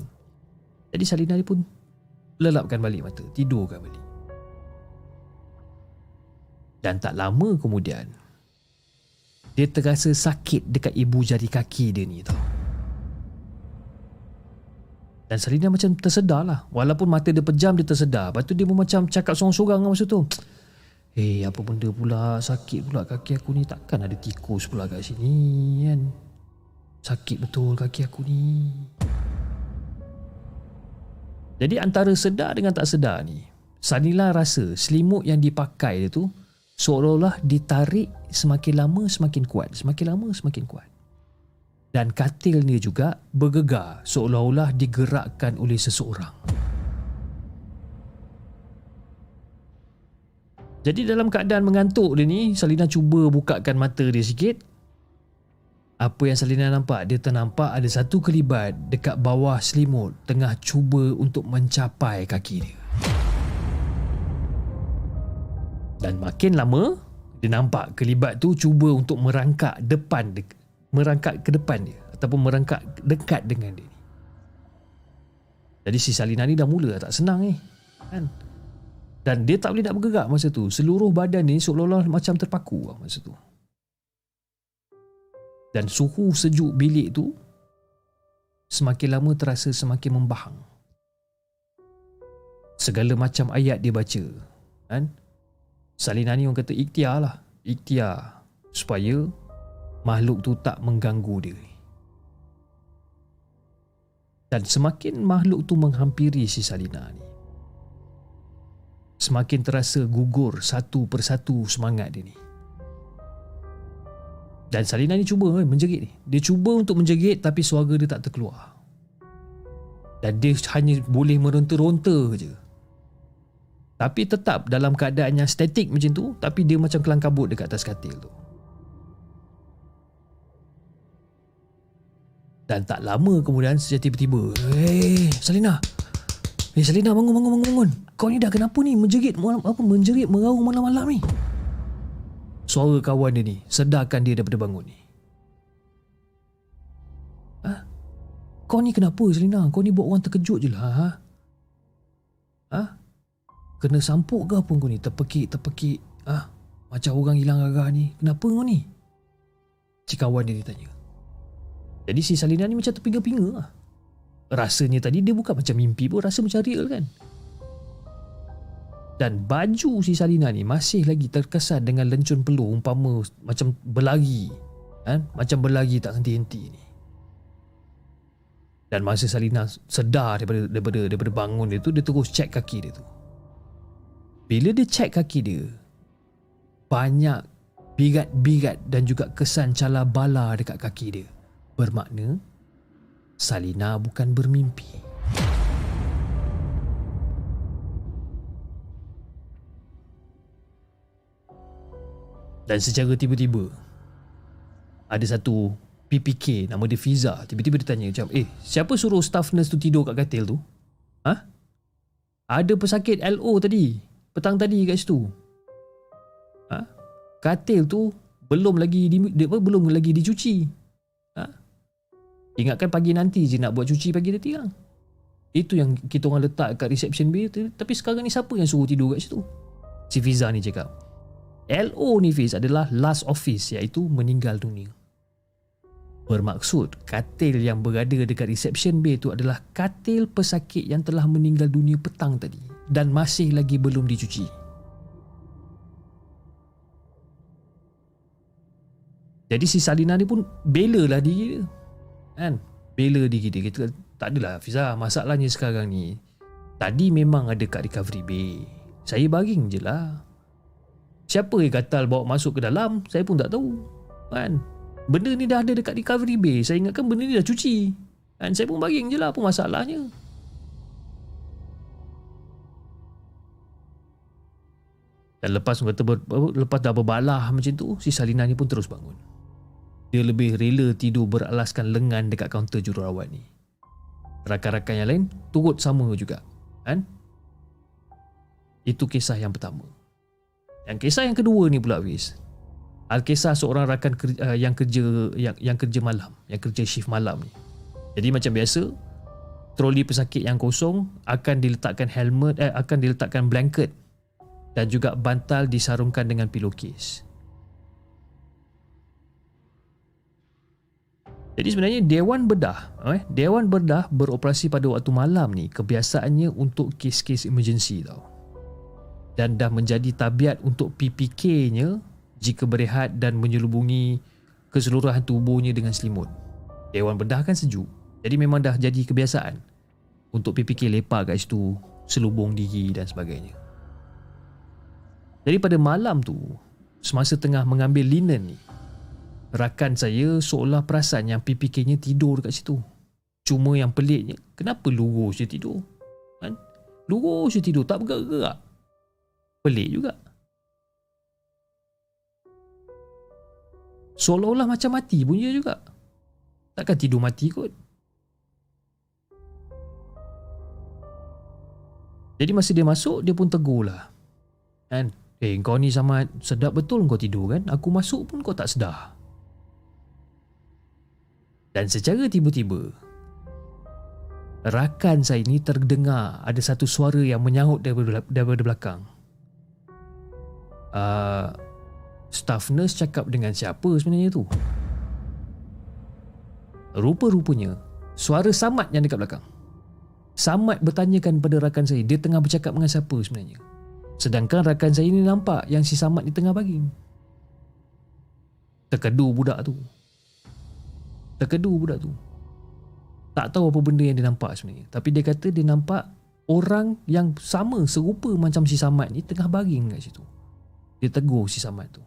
Jadi Salina ni pun lelapkan balik mata, tidurkan balik. Dan tak lama kemudian dia terasa sakit dekat ibu jari kaki dia ni tau. Dan Salina macam tersedar lah. Walaupun mata dia pejam dia tersedar. Lepas tu dia pun macam cakap sorang-sorang lah masa tu. Eh apa benda pula sakit pula kaki aku ni. Takkan ada tikus pula kat sini kan. Sakit betul kaki aku ni. Jadi antara sedar dengan tak sedar ni. Salina rasa selimut yang dipakai dia tu seolah-olah ditarik semakin lama semakin kuat. Semakin lama semakin kuat dan katil dia juga bergegar seolah-olah digerakkan oleh seseorang. Jadi dalam keadaan mengantuk dia ni, Salina cuba bukakan mata dia sikit. Apa yang Salina nampak? Dia ternampak ada satu kelibat dekat bawah selimut tengah cuba untuk mencapai kaki dia. Dan makin lama, dia nampak kelibat tu cuba untuk merangkak depan merangkak ke depan dia ataupun merangkak dekat dengan dia Jadi si Salina ni dah mula tak senang ni. Kan? Dan dia tak boleh nak bergerak masa tu. Seluruh badan ni seolah-olah macam terpaku lah masa tu. Dan suhu sejuk bilik tu semakin lama terasa semakin membahang. Segala macam ayat dia baca. Kan? Salina ni orang kata ikhtiar lah. Ikhtiar supaya makhluk tu tak mengganggu dia. Dan semakin makhluk tu menghampiri si Salina ni, semakin terasa gugur satu persatu semangat dia ni. Dan Salina ni cuba eh, menjerit ni. Dia cuba untuk menjerit tapi suara dia tak terkeluar. Dan dia hanya boleh meronta-ronta je. Tapi tetap dalam keadaan yang statik macam tu tapi dia macam kelang kabut dekat atas katil tu. Dan tak lama kemudian sejak tiba-tiba Hei Salina Hei Salina bangun bangun bangun bangun Kau ni dah kenapa ni menjerit apa menjerit meraung malam-malam ni Suara kawan dia ni sedarkan dia daripada bangun ni Ha? Kau ni kenapa Salina? Kau ni buat orang terkejut je lah ha? Ha? Kena sampuk ke apa kau ni? Terpekik, terpekik ha? Macam orang hilang arah ni Kenapa kau ni? Cik kawan dia ditanya jadi si Salina ni macam terpinga-pinga lah. Rasanya tadi dia bukan macam mimpi pun Rasa macam real kan Dan baju si Salina ni Masih lagi terkesan dengan lencun peluh Umpama macam berlari kan? Macam berlari tak henti-henti ni Dan masa Salina sedar daripada, daripada, daripada bangun dia tu Dia terus cek kaki dia tu Bila dia cek kaki dia Banyak bigat-bigat dan juga kesan cala bala dekat kaki dia bermakna Salina bukan bermimpi. Dan secara tiba-tiba ada satu PPK nama dia Fiza tiba-tiba dia tanya macam eh siapa suruh staff nurse tu tidur kat katil tu? Ha? Ada pesakit LO tadi petang tadi kat situ. Ha? Katil tu belum lagi di, belum lagi dicuci. Ingatkan pagi nanti je nak buat cuci pagi nanti lah. Itu yang kita orang letak kat reception bay Tapi sekarang ni siapa yang suruh tidur kat situ? Si Fiza ni cakap. LO ni Fiz adalah last office iaitu meninggal dunia. Bermaksud katil yang berada dekat reception bay tu adalah katil pesakit yang telah meninggal dunia petang tadi dan masih lagi belum dicuci. Jadi si Salina ni pun bela lah diri dia. Kan? Bela diri dia. Kita tak adalah Fiza. Masalahnya sekarang ni tadi memang ada kat recovery bay. Saya baring je lah. Siapa yang gatal bawa masuk ke dalam saya pun tak tahu. Kan? Benda ni dah ada dekat recovery bay. Saya ingatkan benda ni dah cuci. Kan? Saya pun baring je lah. Apa masalahnya dan lepas kata ber, lepas dah berbalah macam tu si Salina ni pun terus bangun dia lebih rela tidur beralaskan lengan dekat kaunter jururawat ni. Rakan-rakan yang lain turut sama juga. Kan? Itu kisah yang pertama. Yang kisah yang kedua ni pula Fiz. Al-kisah seorang rakan kerja, uh, yang kerja yang, yang kerja malam, yang kerja shift malam ni. Jadi macam biasa, troli pesakit yang kosong akan diletakkan helmet eh, akan diletakkan blanket dan juga bantal disarungkan dengan pillowcase. Jadi sebenarnya Dewan Bedah, eh, Dewan Bedah beroperasi pada waktu malam ni kebiasaannya untuk kes-kes emergency tau. Dan dah menjadi tabiat untuk PPK-nya jika berehat dan menyelubungi keseluruhan tubuhnya dengan selimut. Dewan Bedah kan sejuk. Jadi memang dah jadi kebiasaan untuk PPK lepak kat situ, selubung diri dan sebagainya. Jadi pada malam tu, semasa tengah mengambil linen ni, rakan saya seolah perasan yang PPK-nya tidur dekat situ. Cuma yang peliknya, kenapa lurus je tidur? Kan? Lurus je tidur, tak bergerak-gerak. Pelik juga. Seolah-olah macam mati pun dia juga. Takkan tidur mati kot. Jadi masa dia masuk, dia pun tegur lah. Kan? Eh kau ni sama sedap betul kau tidur kan? Aku masuk pun kau tak sedar. Dan secara tiba-tiba, rakan saya ni terdengar ada satu suara yang menyahut daripada, belakang. Uh, staff nurse cakap dengan siapa sebenarnya tu? Rupa-rupanya, suara Samad yang dekat belakang. Samad bertanyakan kepada rakan saya, dia tengah bercakap dengan siapa sebenarnya? Sedangkan rakan saya ni nampak yang si Samad ni tengah bagi. Terkedu budak tu. Terkedu budak tu. Tak tahu apa benda yang dia nampak sebenarnya. Tapi dia kata dia nampak orang yang sama serupa macam si Samad ni tengah baring kat situ. Dia tegur si Samad tu.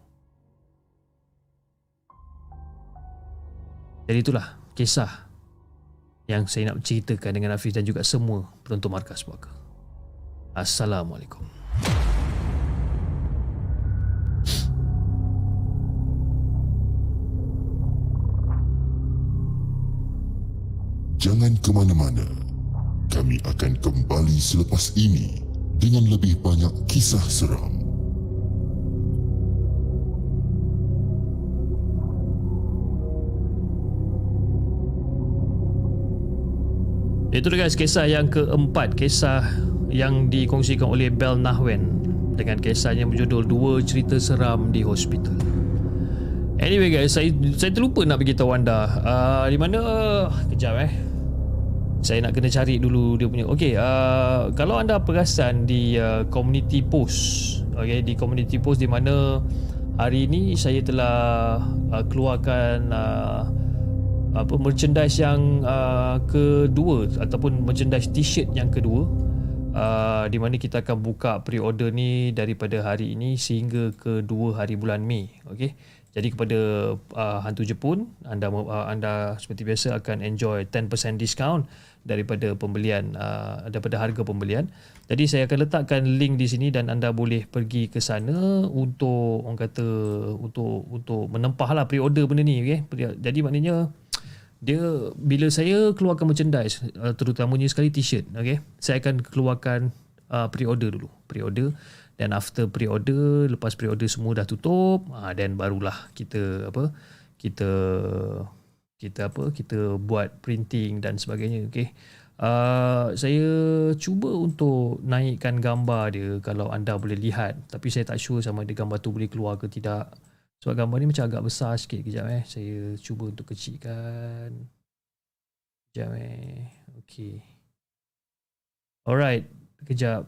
Jadi itulah kisah yang saya nak ceritakan dengan Hafiz dan juga semua penonton markas puaka. Assalamualaikum. Jangan ke mana-mana. Kami akan kembali selepas ini dengan lebih banyak kisah seram. Itu dia guys kisah yang keempat. Kisah yang dikongsikan oleh Bel Nahwen Dengan kisahnya berjudul Dua Cerita Seram di Hospital. Anyway guys Saya saya terlupa nak beritahu anda. Uh, Di mana? Kejap eh saya nak kena cari dulu dia punya. Okay uh, Kalau anda perasan Di uh, community post Okay Di community post di mana Hari ini Saya telah uh, Keluarkan uh, apa merchandise yang uh, kedua ataupun merchandise t-shirt yang kedua uh, di mana kita akan buka pre-order ni daripada hari ini sehingga ke 2 hari bulan Mei okey. Jadi kepada uh, hantu Jepun anda uh, anda seperti biasa akan enjoy 10% discount daripada pembelian uh, daripada harga pembelian. Jadi saya akan letakkan link di sini dan anda boleh pergi ke sana untuk orang kata untuk untuk menempahlah pre-order benda ni okey? Jadi maknanya dia bila saya keluarkan merchandise uh, terutamanya sekali t-shirt okey? Saya akan keluarkan uh, pre-order dulu. Pre-order dan after pre-order lepas pre-order semua dah tutup uh, then barulah kita apa kita kita apa kita buat printing dan sebagainya okey uh, saya cuba untuk naikkan gambar dia kalau anda boleh lihat tapi saya tak sure sama ada gambar tu boleh keluar ke tidak sebab gambar ni macam agak besar sikit kejap eh. Saya cuba untuk kecilkan. Kejap eh. Okay. Alright. Kejap.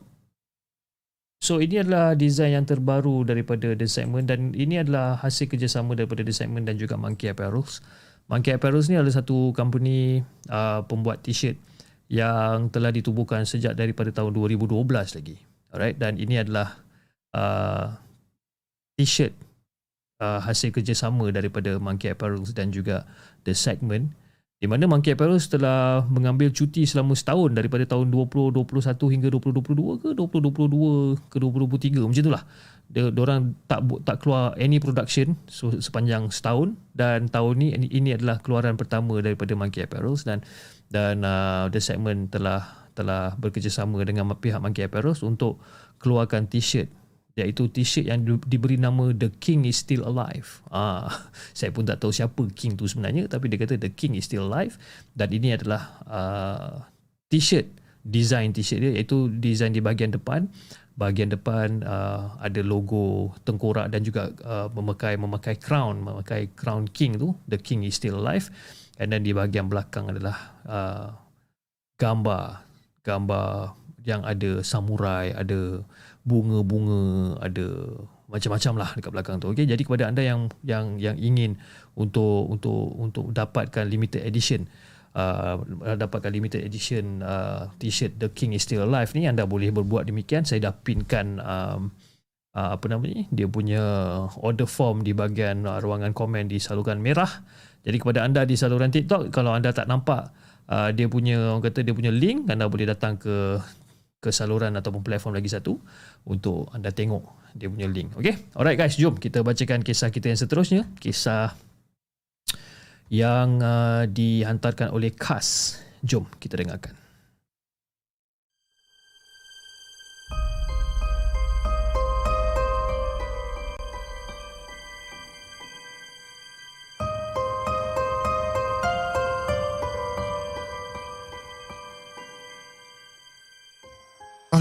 So ini adalah design yang terbaru daripada The Segment dan ini adalah hasil kerjasama daripada The Segment dan juga Monkey Apparels. Monkey Apparels ni adalah satu company uh, pembuat t-shirt yang telah ditubuhkan sejak daripada tahun 2012 lagi. Alright dan ini adalah uh, t-shirt uh, hasil kerjasama daripada Monkey Apparels dan juga The Segment di mana Monkey Apparels telah mengambil cuti selama setahun daripada tahun 2021 hingga 2022 ke 2022 ke 2023 macam itulah dia orang tak tak keluar any production so, sepanjang setahun dan tahun ni ini, adalah keluaran pertama daripada Monkey Apparels dan dan uh, The Segment telah telah bekerjasama dengan pihak Monkey Apparels untuk keluarkan t-shirt iaitu t-shirt yang diberi nama The King is Still Alive. Ah, saya pun tak tahu siapa King tu sebenarnya tapi dia kata The King is Still Alive. Dan ini adalah uh, t-shirt design t-shirt dia iaitu design di bahagian depan. Bahagian depan uh, ada logo tengkorak dan juga uh, memakai memakai crown memakai crown king tu the king is still alive. And then di bahagian belakang adalah uh, gambar gambar yang ada samurai, ada bunga-bunga, ada macam-macam lah dekat belakang tu. Okey, jadi kepada anda yang yang yang ingin untuk untuk untuk dapatkan limited edition uh, dapatkan limited edition uh, t-shirt The King is Still Alive ni anda boleh berbuat demikian. Saya dah pinkan um, uh, apa nama ni? Dia punya order form di bahagian uh, ruangan komen di saluran merah. Jadi kepada anda di saluran TikTok kalau anda tak nampak uh, dia punya orang kata dia punya link anda boleh datang ke ke saluran ataupun platform lagi satu untuk anda tengok dia punya link. Okay? Alright guys, jom kita bacakan kisah kita yang seterusnya. Kisah yang uh, dihantarkan oleh Kas. Jom kita dengarkan.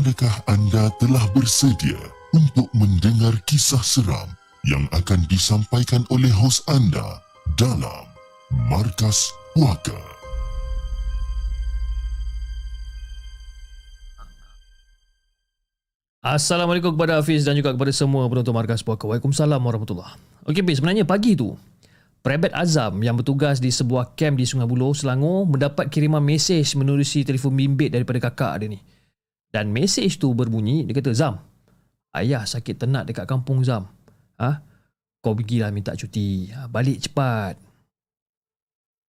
Adakah anda telah bersedia untuk mendengar kisah seram yang akan disampaikan oleh hos anda dalam Markas Puaka. Assalamualaikum kepada Hafiz dan juga kepada semua penonton Markas Puaka. Waalaikumsalam warahmatullahi Okey, Hafiz, sebenarnya pagi tu, Prebet Azam yang bertugas di sebuah kem di Sungai Buloh, Selangor mendapat kiriman mesej menerusi telefon bimbit daripada kakak dia ni. Dan mesej tu berbunyi, dia kata, Zam, ayah sakit tenat dekat kampung Zam. Ha? Kau pergilah minta cuti. Ha, balik cepat.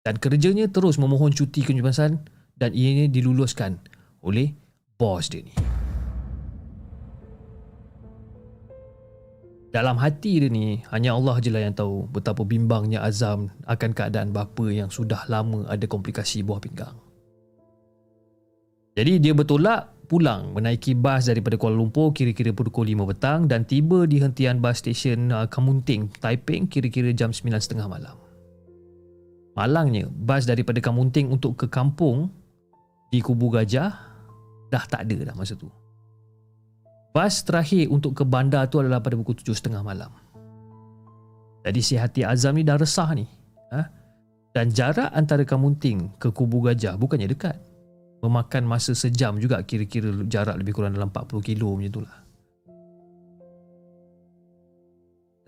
Dan kerjanya terus memohon cuti kejumpasan dan ianya diluluskan oleh bos dia ni. Dalam hati dia ni, hanya Allah je lah yang tahu betapa bimbangnya Azam akan keadaan bapa yang sudah lama ada komplikasi buah pinggang. Jadi dia bertolak pulang menaiki bas daripada Kuala Lumpur kira-kira pukul 5 petang dan tiba di hentian bas stesen uh, Kamunting, Taiping kira-kira jam 9.30 malam. Malangnya, bas daripada Kamunting untuk ke kampung di Kubu Gajah dah tak ada dah masa tu. Bas terakhir untuk ke bandar tu adalah pada pukul 7.30 malam. Jadi si hati Azam ni dah resah ni. Ha? Dan jarak antara Kamunting ke Kubu Gajah bukannya dekat memakan masa sejam juga kira-kira jarak lebih kurang dalam 40 kilo macam itulah.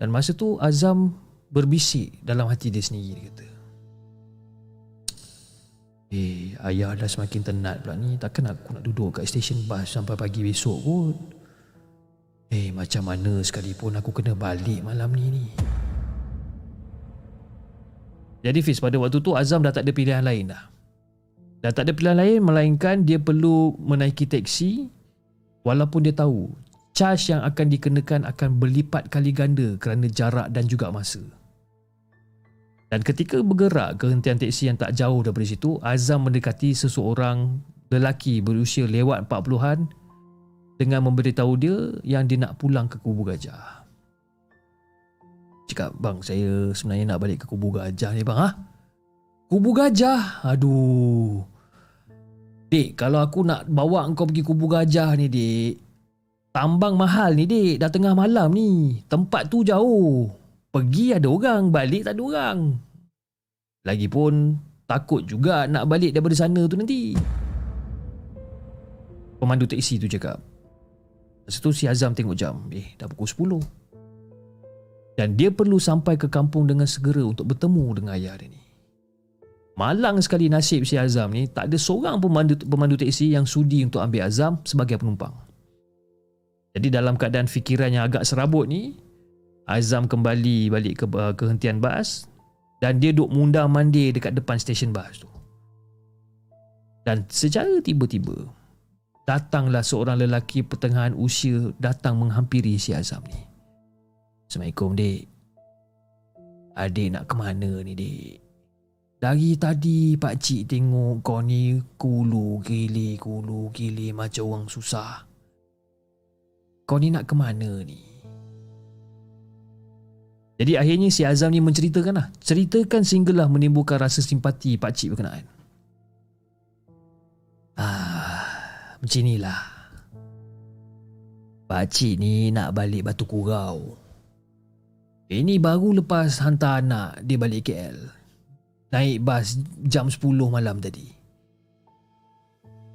Dan masa tu Azam berbisik dalam hati dia sendiri dia kata. Eh, ayah dah semakin tenat pula ni. Takkan aku nak duduk kat stesen bas sampai pagi besok kot. Eh, macam mana sekalipun aku kena balik malam ni ni. Jadi Fiz, pada waktu tu Azam dah tak ada pilihan lain dah. Dan tak ada pilihan lain melainkan dia perlu menaiki teksi walaupun dia tahu charge yang akan dikenakan akan berlipat kali ganda kerana jarak dan juga masa. Dan ketika bergerak ke hentian teksi yang tak jauh daripada situ, Azam mendekati seseorang lelaki berusia lewat 40-an dengan memberitahu dia yang dia nak pulang ke kubu gajah. Cakap, bang saya sebenarnya nak balik ke kubu gajah ni bang. Ha? Kubu gajah? Aduh. Dik, kalau aku nak bawa kau pergi kubu gajah ni, Dik. Tambang mahal ni, Dik. Dah tengah malam ni. Tempat tu jauh. Pergi ada orang, balik tak ada orang. Lagipun, takut juga nak balik daripada sana tu nanti. Pemandu teksi tu cakap. Lepas tu si Azam tengok jam. Eh, dah pukul 10. Dan dia perlu sampai ke kampung dengan segera untuk bertemu dengan ayah dia ni. Malang sekali nasib si Azam ni tak ada seorang pemandu, pemandu teksi yang sudi untuk ambil Azam sebagai penumpang. Jadi dalam keadaan fikiran yang agak serabut ni, Azam kembali balik ke uh, kehentian bas dan dia duduk mundar mandir dekat depan stesen bas tu. Dan secara tiba-tiba, datanglah seorang lelaki pertengahan usia datang menghampiri si Azam ni. Assalamualaikum, Dik. Adik nak ke mana ni, Dik? Dari tadi pak cik tengok kau ni kulu gili kulu gili macam orang susah. Kau ni nak ke mana ni? Jadi akhirnya si Azam ni menceritakan lah. Ceritakan sehinggalah menimbulkan rasa simpati pak cik berkenaan. Ah, macam inilah. Pak cik ni nak balik batu kurau. Ini baru lepas hantar anak dia balik KL. Naik bas jam 10 malam tadi.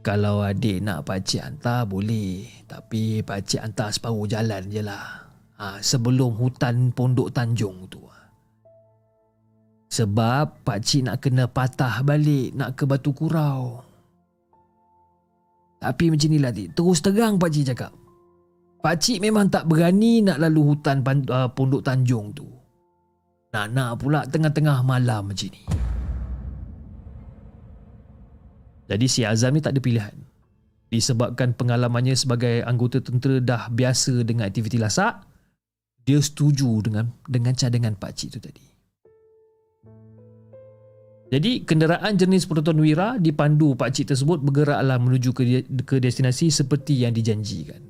Kalau adik nak pakcik hantar boleh. Tapi pakcik hantar separuh jalan je lah. Ha, sebelum hutan pondok tanjung tu. Sebab pakcik nak kena patah balik nak ke batu kurau. Tapi macam ni lah Terus terang pakcik cakap. Pakcik memang tak berani nak lalu hutan uh, pondok tanjung tu. Nak-nak pula tengah-tengah malam macam ni. Jadi si Azam ni tak ada pilihan. Disebabkan pengalamannya sebagai anggota tentera dah biasa dengan aktiviti lasak, dia setuju dengan dengan cadangan pak cik tu tadi. Jadi kenderaan jenis Proton Wira dipandu pak cik tersebut bergeraklah menuju ke, ke destinasi seperti yang dijanjikan.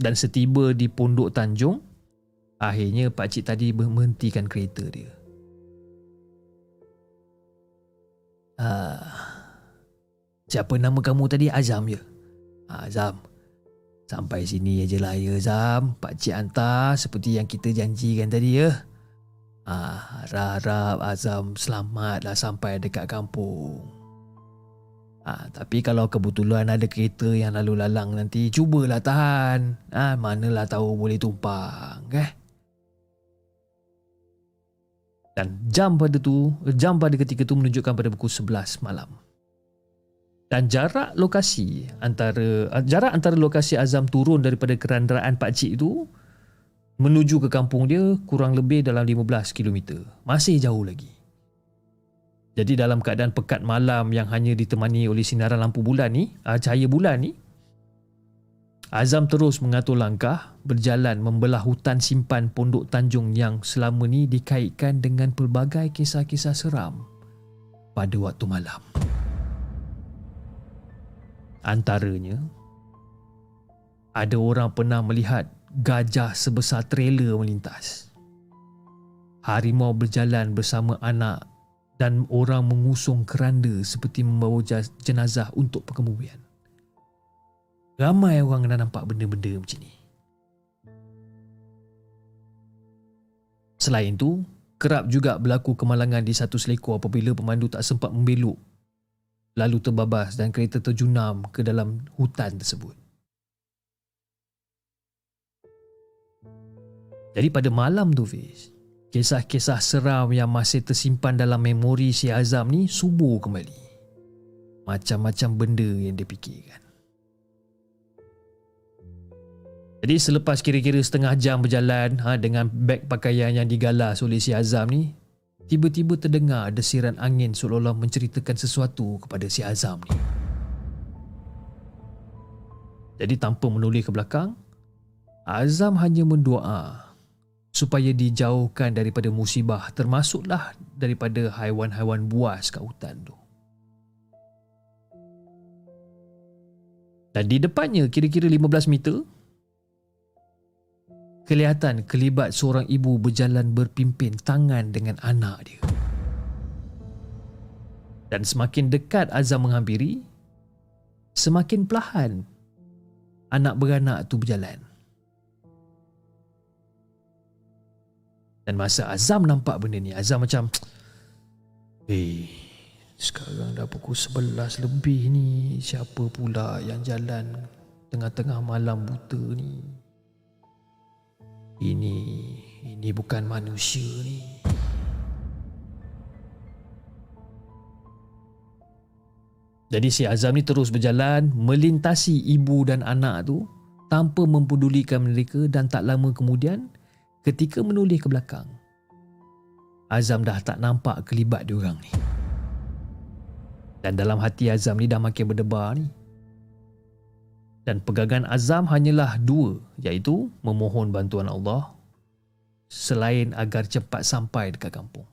Dan setiba di Pondok Tanjung, Akhirnya Pak Cik tadi menghentikan kereta dia. Ah, siapa nama kamu tadi? Azam ya? Ah, Azam. Sampai sini aja lah ya Azam. Pak Cik hantar seperti yang kita janjikan tadi ya. Ah, harap Azam selamatlah sampai dekat kampung. Ah, tapi kalau kebetulan ada kereta yang lalu lalang nanti, cubalah tahan. Ah, manalah tahu boleh tumpang, eh? Dan jam pada tu jam pada ketika tu menunjukkan pada pukul 11 malam. Dan jarak lokasi antara jarak antara lokasi Azam turun daripada kenderaan pak cik itu menuju ke kampung dia kurang lebih dalam 15 km masih jauh lagi. Jadi dalam keadaan pekat malam yang hanya ditemani oleh sinaran lampu bulan ni ah, cahaya bulan ni Azam terus mengatur langkah berjalan membelah hutan simpan Pondok Tanjung yang selama ni dikaitkan dengan pelbagai kisah-kisah seram pada waktu malam. Antaranya, ada orang pernah melihat gajah sebesar trailer melintas. Harimau berjalan bersama anak dan orang mengusung keranda seperti membawa jenazah untuk perkemudian. Ramai orang dah nampak benda-benda macam ni. Selain itu, kerap juga berlaku kemalangan di satu selekor apabila pemandu tak sempat membelok lalu terbabas dan kereta terjunam ke dalam hutan tersebut. Jadi pada malam tu Fiz, kisah-kisah seram yang masih tersimpan dalam memori si Azam ni subuh kembali. Macam-macam benda yang dia fikirkan. Jadi selepas kira-kira setengah jam berjalan ha, dengan beg pakaian yang digalas oleh si Azam ni, tiba-tiba terdengar desiran angin seolah-olah menceritakan sesuatu kepada si Azam ni. Jadi tanpa menoleh ke belakang, Azam hanya mendoa supaya dijauhkan daripada musibah termasuklah daripada haiwan-haiwan buas kat hutan tu. Dan di depannya kira-kira 15 meter, kelihatan kelibat seorang ibu berjalan berpimpin tangan dengan anak dia. Dan semakin dekat Azam menghampiri, semakin perlahan anak beranak tu berjalan. Dan masa Azam nampak benda ni, Azam macam Eh, sekarang dah pukul 11 lebih ni Siapa pula yang jalan tengah-tengah malam buta ni ini ini bukan manusia ni. Jadi si Azam ni terus berjalan melintasi ibu dan anak tu tanpa mempedulikan mereka dan tak lama kemudian ketika menoleh ke belakang Azam dah tak nampak kelibat diorang ni. Dan dalam hati Azam ni dah makin berdebar ni dan pegangan azam hanyalah dua iaitu memohon bantuan Allah selain agar cepat sampai dekat kampung.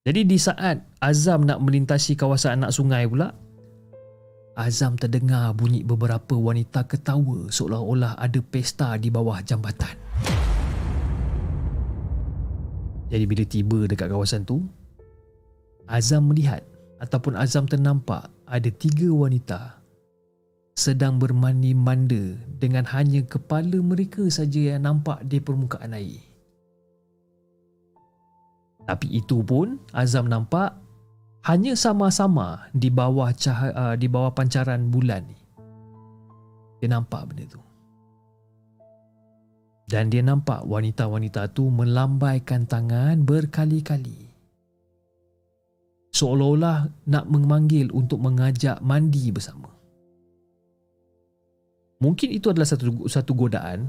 Jadi di saat Azam nak melintasi kawasan anak sungai pula, Azam terdengar bunyi beberapa wanita ketawa seolah-olah ada pesta di bawah jambatan. Jadi bila tiba dekat kawasan tu, Azam melihat ataupun Azam ternampak ada tiga wanita sedang bermandi manda dengan hanya kepala mereka saja yang nampak di permukaan air. Tapi itu pun Azam nampak hanya sama-sama di bawah cahaya, uh, di bawah pancaran bulan ni. Dia nampak benda tu. Dan dia nampak wanita-wanita tu melambaikan tangan berkali-kali. Seolah-olah nak memanggil untuk mengajak mandi bersama. Mungkin itu adalah satu satu godaan.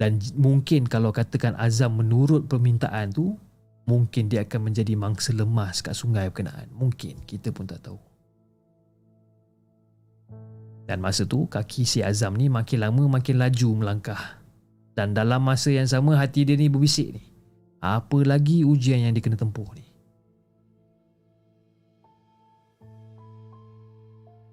Dan mungkin kalau katakan Azam menurut permintaan tu mungkin dia akan menjadi mangsa lemas kat sungai berkenaan. Mungkin kita pun tak tahu. Dan masa tu kaki si Azam ni makin lama makin laju melangkah. Dan dalam masa yang sama hati dia ni berbisik ni. Apa lagi ujian yang dia kena tempuh ni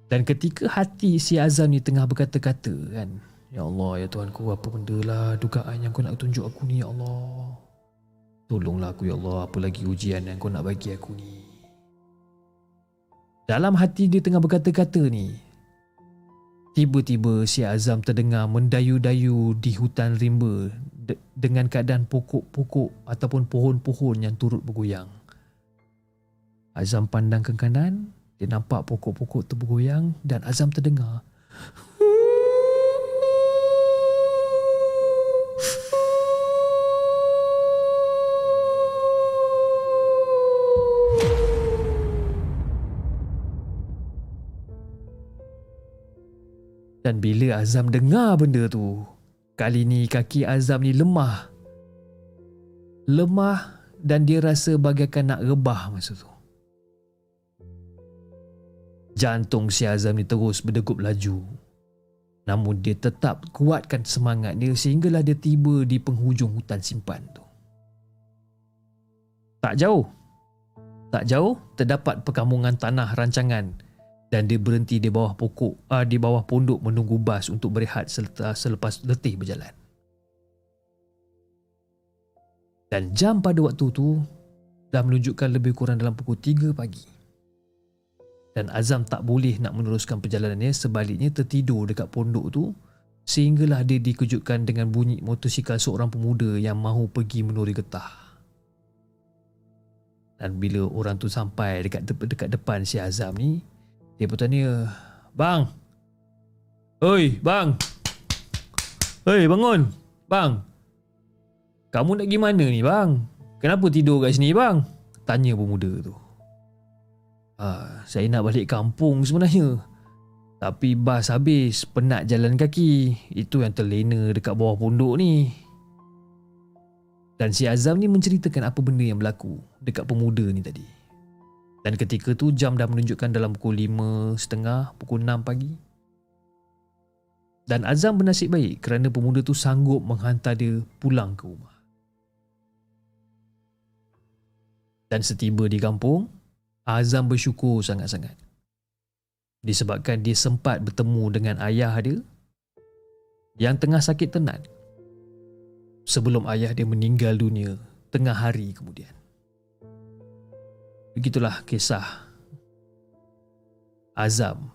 dan ketika hati si Azam ni tengah berkata-kata kan Ya Allah, ya Tuhanku, apa benda lah dugaan yang kau nak tunjuk aku ni, ya Allah. Tolonglah aku, ya Allah, apa lagi ujian yang kau nak bagi aku ni. Dalam hati dia tengah berkata-kata ni, tiba-tiba si Azam terdengar mendayu-dayu di hutan rimba de- dengan keadaan pokok-pokok ataupun pohon-pohon yang turut bergoyang. Azam pandang ke kanan, dia nampak pokok-pokok tu bergoyang dan Azam terdengar Dan bila Azam dengar benda tu, kali ni kaki Azam ni lemah. Lemah dan dia rasa bagaikan nak rebah masa tu. Jantung si Azam ni terus berdegup laju. Namun dia tetap kuatkan semangat dia sehinggalah dia tiba di penghujung hutan simpan tu. Tak jauh. Tak jauh terdapat perkampungan tanah rancangan dan dia berhenti di bawah pokok uh, di bawah pondok menunggu bas untuk berehat selepas, letih berjalan. Dan jam pada waktu tu dah menunjukkan lebih kurang dalam pukul 3 pagi. Dan Azam tak boleh nak meneruskan perjalanannya. Sebaliknya tertidur dekat pondok tu sehinggalah dia dikejutkan dengan bunyi motosikal seorang pemuda yang mahu pergi menuri getah. Dan bila orang tu sampai dekat dekat depan si Azam ni, dia pun tanya Bang Oi bang Oi bangun Bang Kamu nak pergi mana ni bang? Kenapa tidur kat sini bang? Tanya pemuda tu ah, Saya nak balik kampung sebenarnya Tapi bas habis Penat jalan kaki Itu yang terlena dekat bawah pondok ni Dan si Azam ni menceritakan apa benda yang berlaku Dekat pemuda ni tadi dan ketika tu jam dah menunjukkan dalam pukul 5.30, pukul 6 pagi. Dan Azam bernasib baik kerana pemuda tu sanggup menghantar dia pulang ke rumah. Dan setiba di kampung, Azam bersyukur sangat-sangat. Disebabkan dia sempat bertemu dengan ayah dia yang tengah sakit tenat sebelum ayah dia meninggal dunia tengah hari kemudian. Begitulah kisah Azam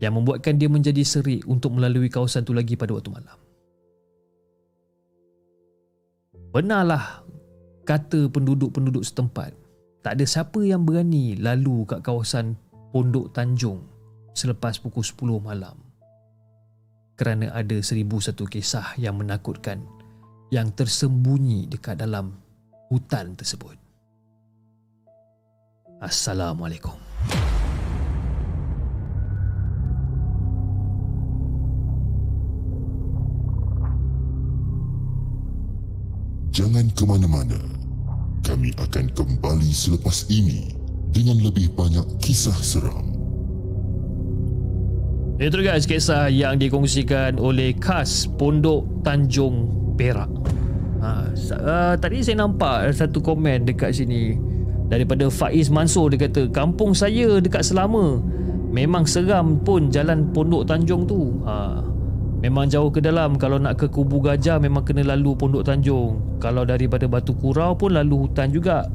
yang membuatkan dia menjadi serik untuk melalui kawasan itu lagi pada waktu malam. Benarlah kata penduduk-penduduk setempat, tak ada siapa yang berani lalu kat kawasan Pondok Tanjung selepas pukul 10 malam. Kerana ada seribu satu kisah yang menakutkan yang tersembunyi dekat dalam hutan tersebut. Assalamualaikum. Jangan ke mana-mana. Kami akan kembali selepas ini dengan lebih banyak kisah seram. Itu guys kisah yang dikongsikan oleh Kas Pondok Tanjung Perak. Ha, uh, tadi saya nampak satu komen dekat sini daripada Faiz Mansur dia kata kampung saya dekat Selama memang seram pun jalan Pondok Tanjung tu ha, memang jauh ke dalam. Kalau nak ke Kubu Gajah memang kena lalu Pondok Tanjung. Kalau daripada Batu Kurau pun lalu hutan juga.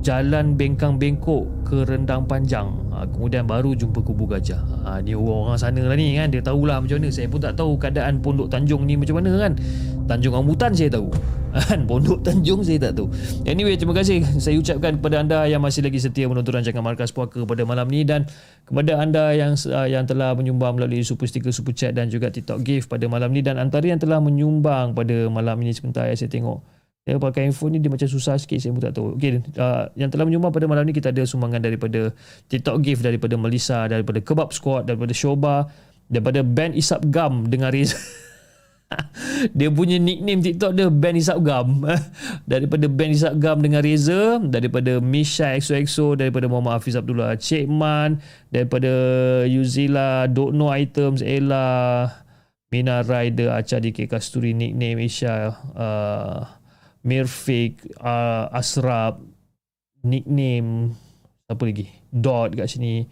Jalan bengkang bengkok ke Rendang Panjang. Ha, kemudian baru jumpa Kubu Gajah. Ha, ni orang-orang sana lah ni kan. Dia tahulah macam mana. Saya pun tak tahu keadaan Pondok Tanjung ni macam mana kan Tanjung Rambutan saya tahu Kan Pondok Tanjung saya tak tahu Anyway terima kasih Saya ucapkan kepada anda Yang masih lagi setia Menonton rancangan Markas Puaka Pada malam ni Dan kepada anda yang uh, Yang telah menyumbang Melalui Super Sticker Super Chat Dan juga TikTok Gift Pada malam ni Dan antara yang telah menyumbang Pada malam ini Sebentar ya saya tengok Ya, pakai handphone ni dia macam susah sikit saya pun tak tahu. Okey, uh, yang telah menyumbang pada malam ni kita ada sumbangan daripada TikTok gift daripada Melissa, daripada Kebab Squad, daripada Shoba, daripada band Isap Gam dengan Riz. dia punya nickname TikTok dia band Isap Gam. daripada band Isap Gam dengan Reza, daripada Misha XOXO, daripada Muhammad Hafiz Abdullah Cik Man, daripada Yuzila, Don't Know Items, Ella, Mina Rider, Acha DK Kasturi, nickname Isha, uh, Mirfik, uh, Asrap, nickname, apa lagi? Dot kat sini.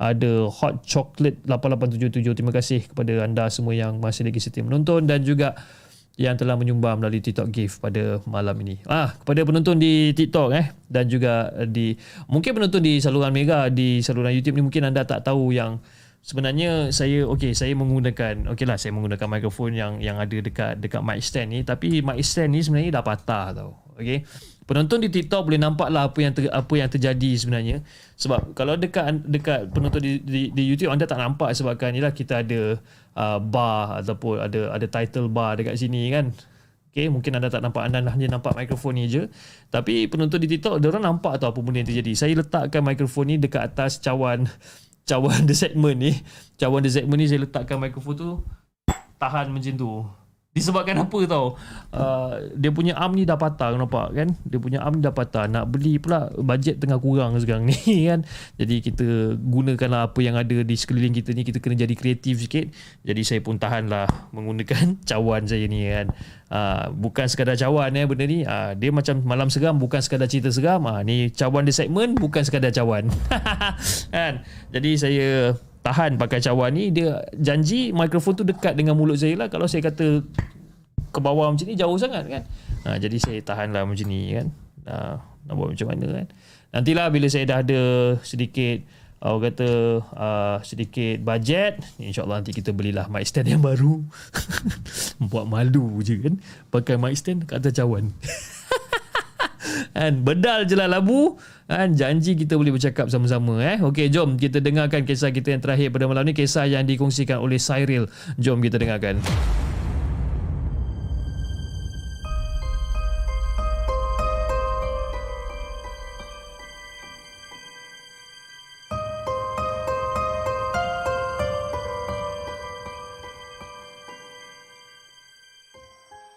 Ada Hot Chocolate 8877. Terima kasih kepada anda semua yang masih lagi setia menonton dan juga yang telah menyumbang melalui TikTok gift pada malam ini. Ah, kepada penonton di TikTok eh dan juga di mungkin penonton di saluran Mega di saluran YouTube ni mungkin anda tak tahu yang sebenarnya saya okey saya menggunakan okeylah saya menggunakan mikrofon yang yang ada dekat dekat mic stand ni tapi mic stand ni sebenarnya dah patah tau okey penonton di TikTok boleh nampak lah apa yang ter, apa yang terjadi sebenarnya. Sebab kalau dekat dekat penonton di, di, di YouTube anda tak nampak sebabkan ialah kita ada uh, bar ataupun ada ada title bar dekat sini kan. Okay, mungkin anda tak nampak anda hanya nampak mikrofon ni je. Tapi penonton di TikTok dia orang nampak tau apa benda yang terjadi. Saya letakkan mikrofon ni dekat atas cawan cawan the segment ni. Cawan the segment ni saya letakkan mikrofon tu tahan macam tu disebabkan apa tau? Uh, dia punya arm ni dah patah nampak kan? Dia punya arm ni dah patah. Nak beli pula bajet tengah kurang sekarang ni kan? Jadi kita gunakanlah apa yang ada di sekeliling kita ni. Kita kena jadi kreatif sikit. Jadi saya pun tahan lah menggunakan cawan saya ni kan? Uh, bukan sekadar cawan eh benda ni. Uh, dia macam malam seram bukan sekadar cerita seram. Uh, ni cawan the segment bukan sekadar cawan. Kan? Jadi saya tahan pakai cawan ni dia janji mikrofon tu dekat dengan mulut saya lah. Kalau saya kata ke bawah macam ni jauh sangat kan. Ha, jadi saya tahan lah macam ni kan. Ha, nak buat macam mana kan. Nantilah bila saya dah ada sedikit Orang kata uh, sedikit bajet InsyaAllah nanti kita belilah mic stand yang baru. Buat malu je kan. Pakai mic stand kat atas cawan. Kan? Bedal je lah labu kan janji kita boleh bercakap sama-sama eh. Okey jom kita dengarkan kisah kita yang terakhir pada malam ni. Kisah yang dikongsikan oleh Cyril jom kita dengarkan.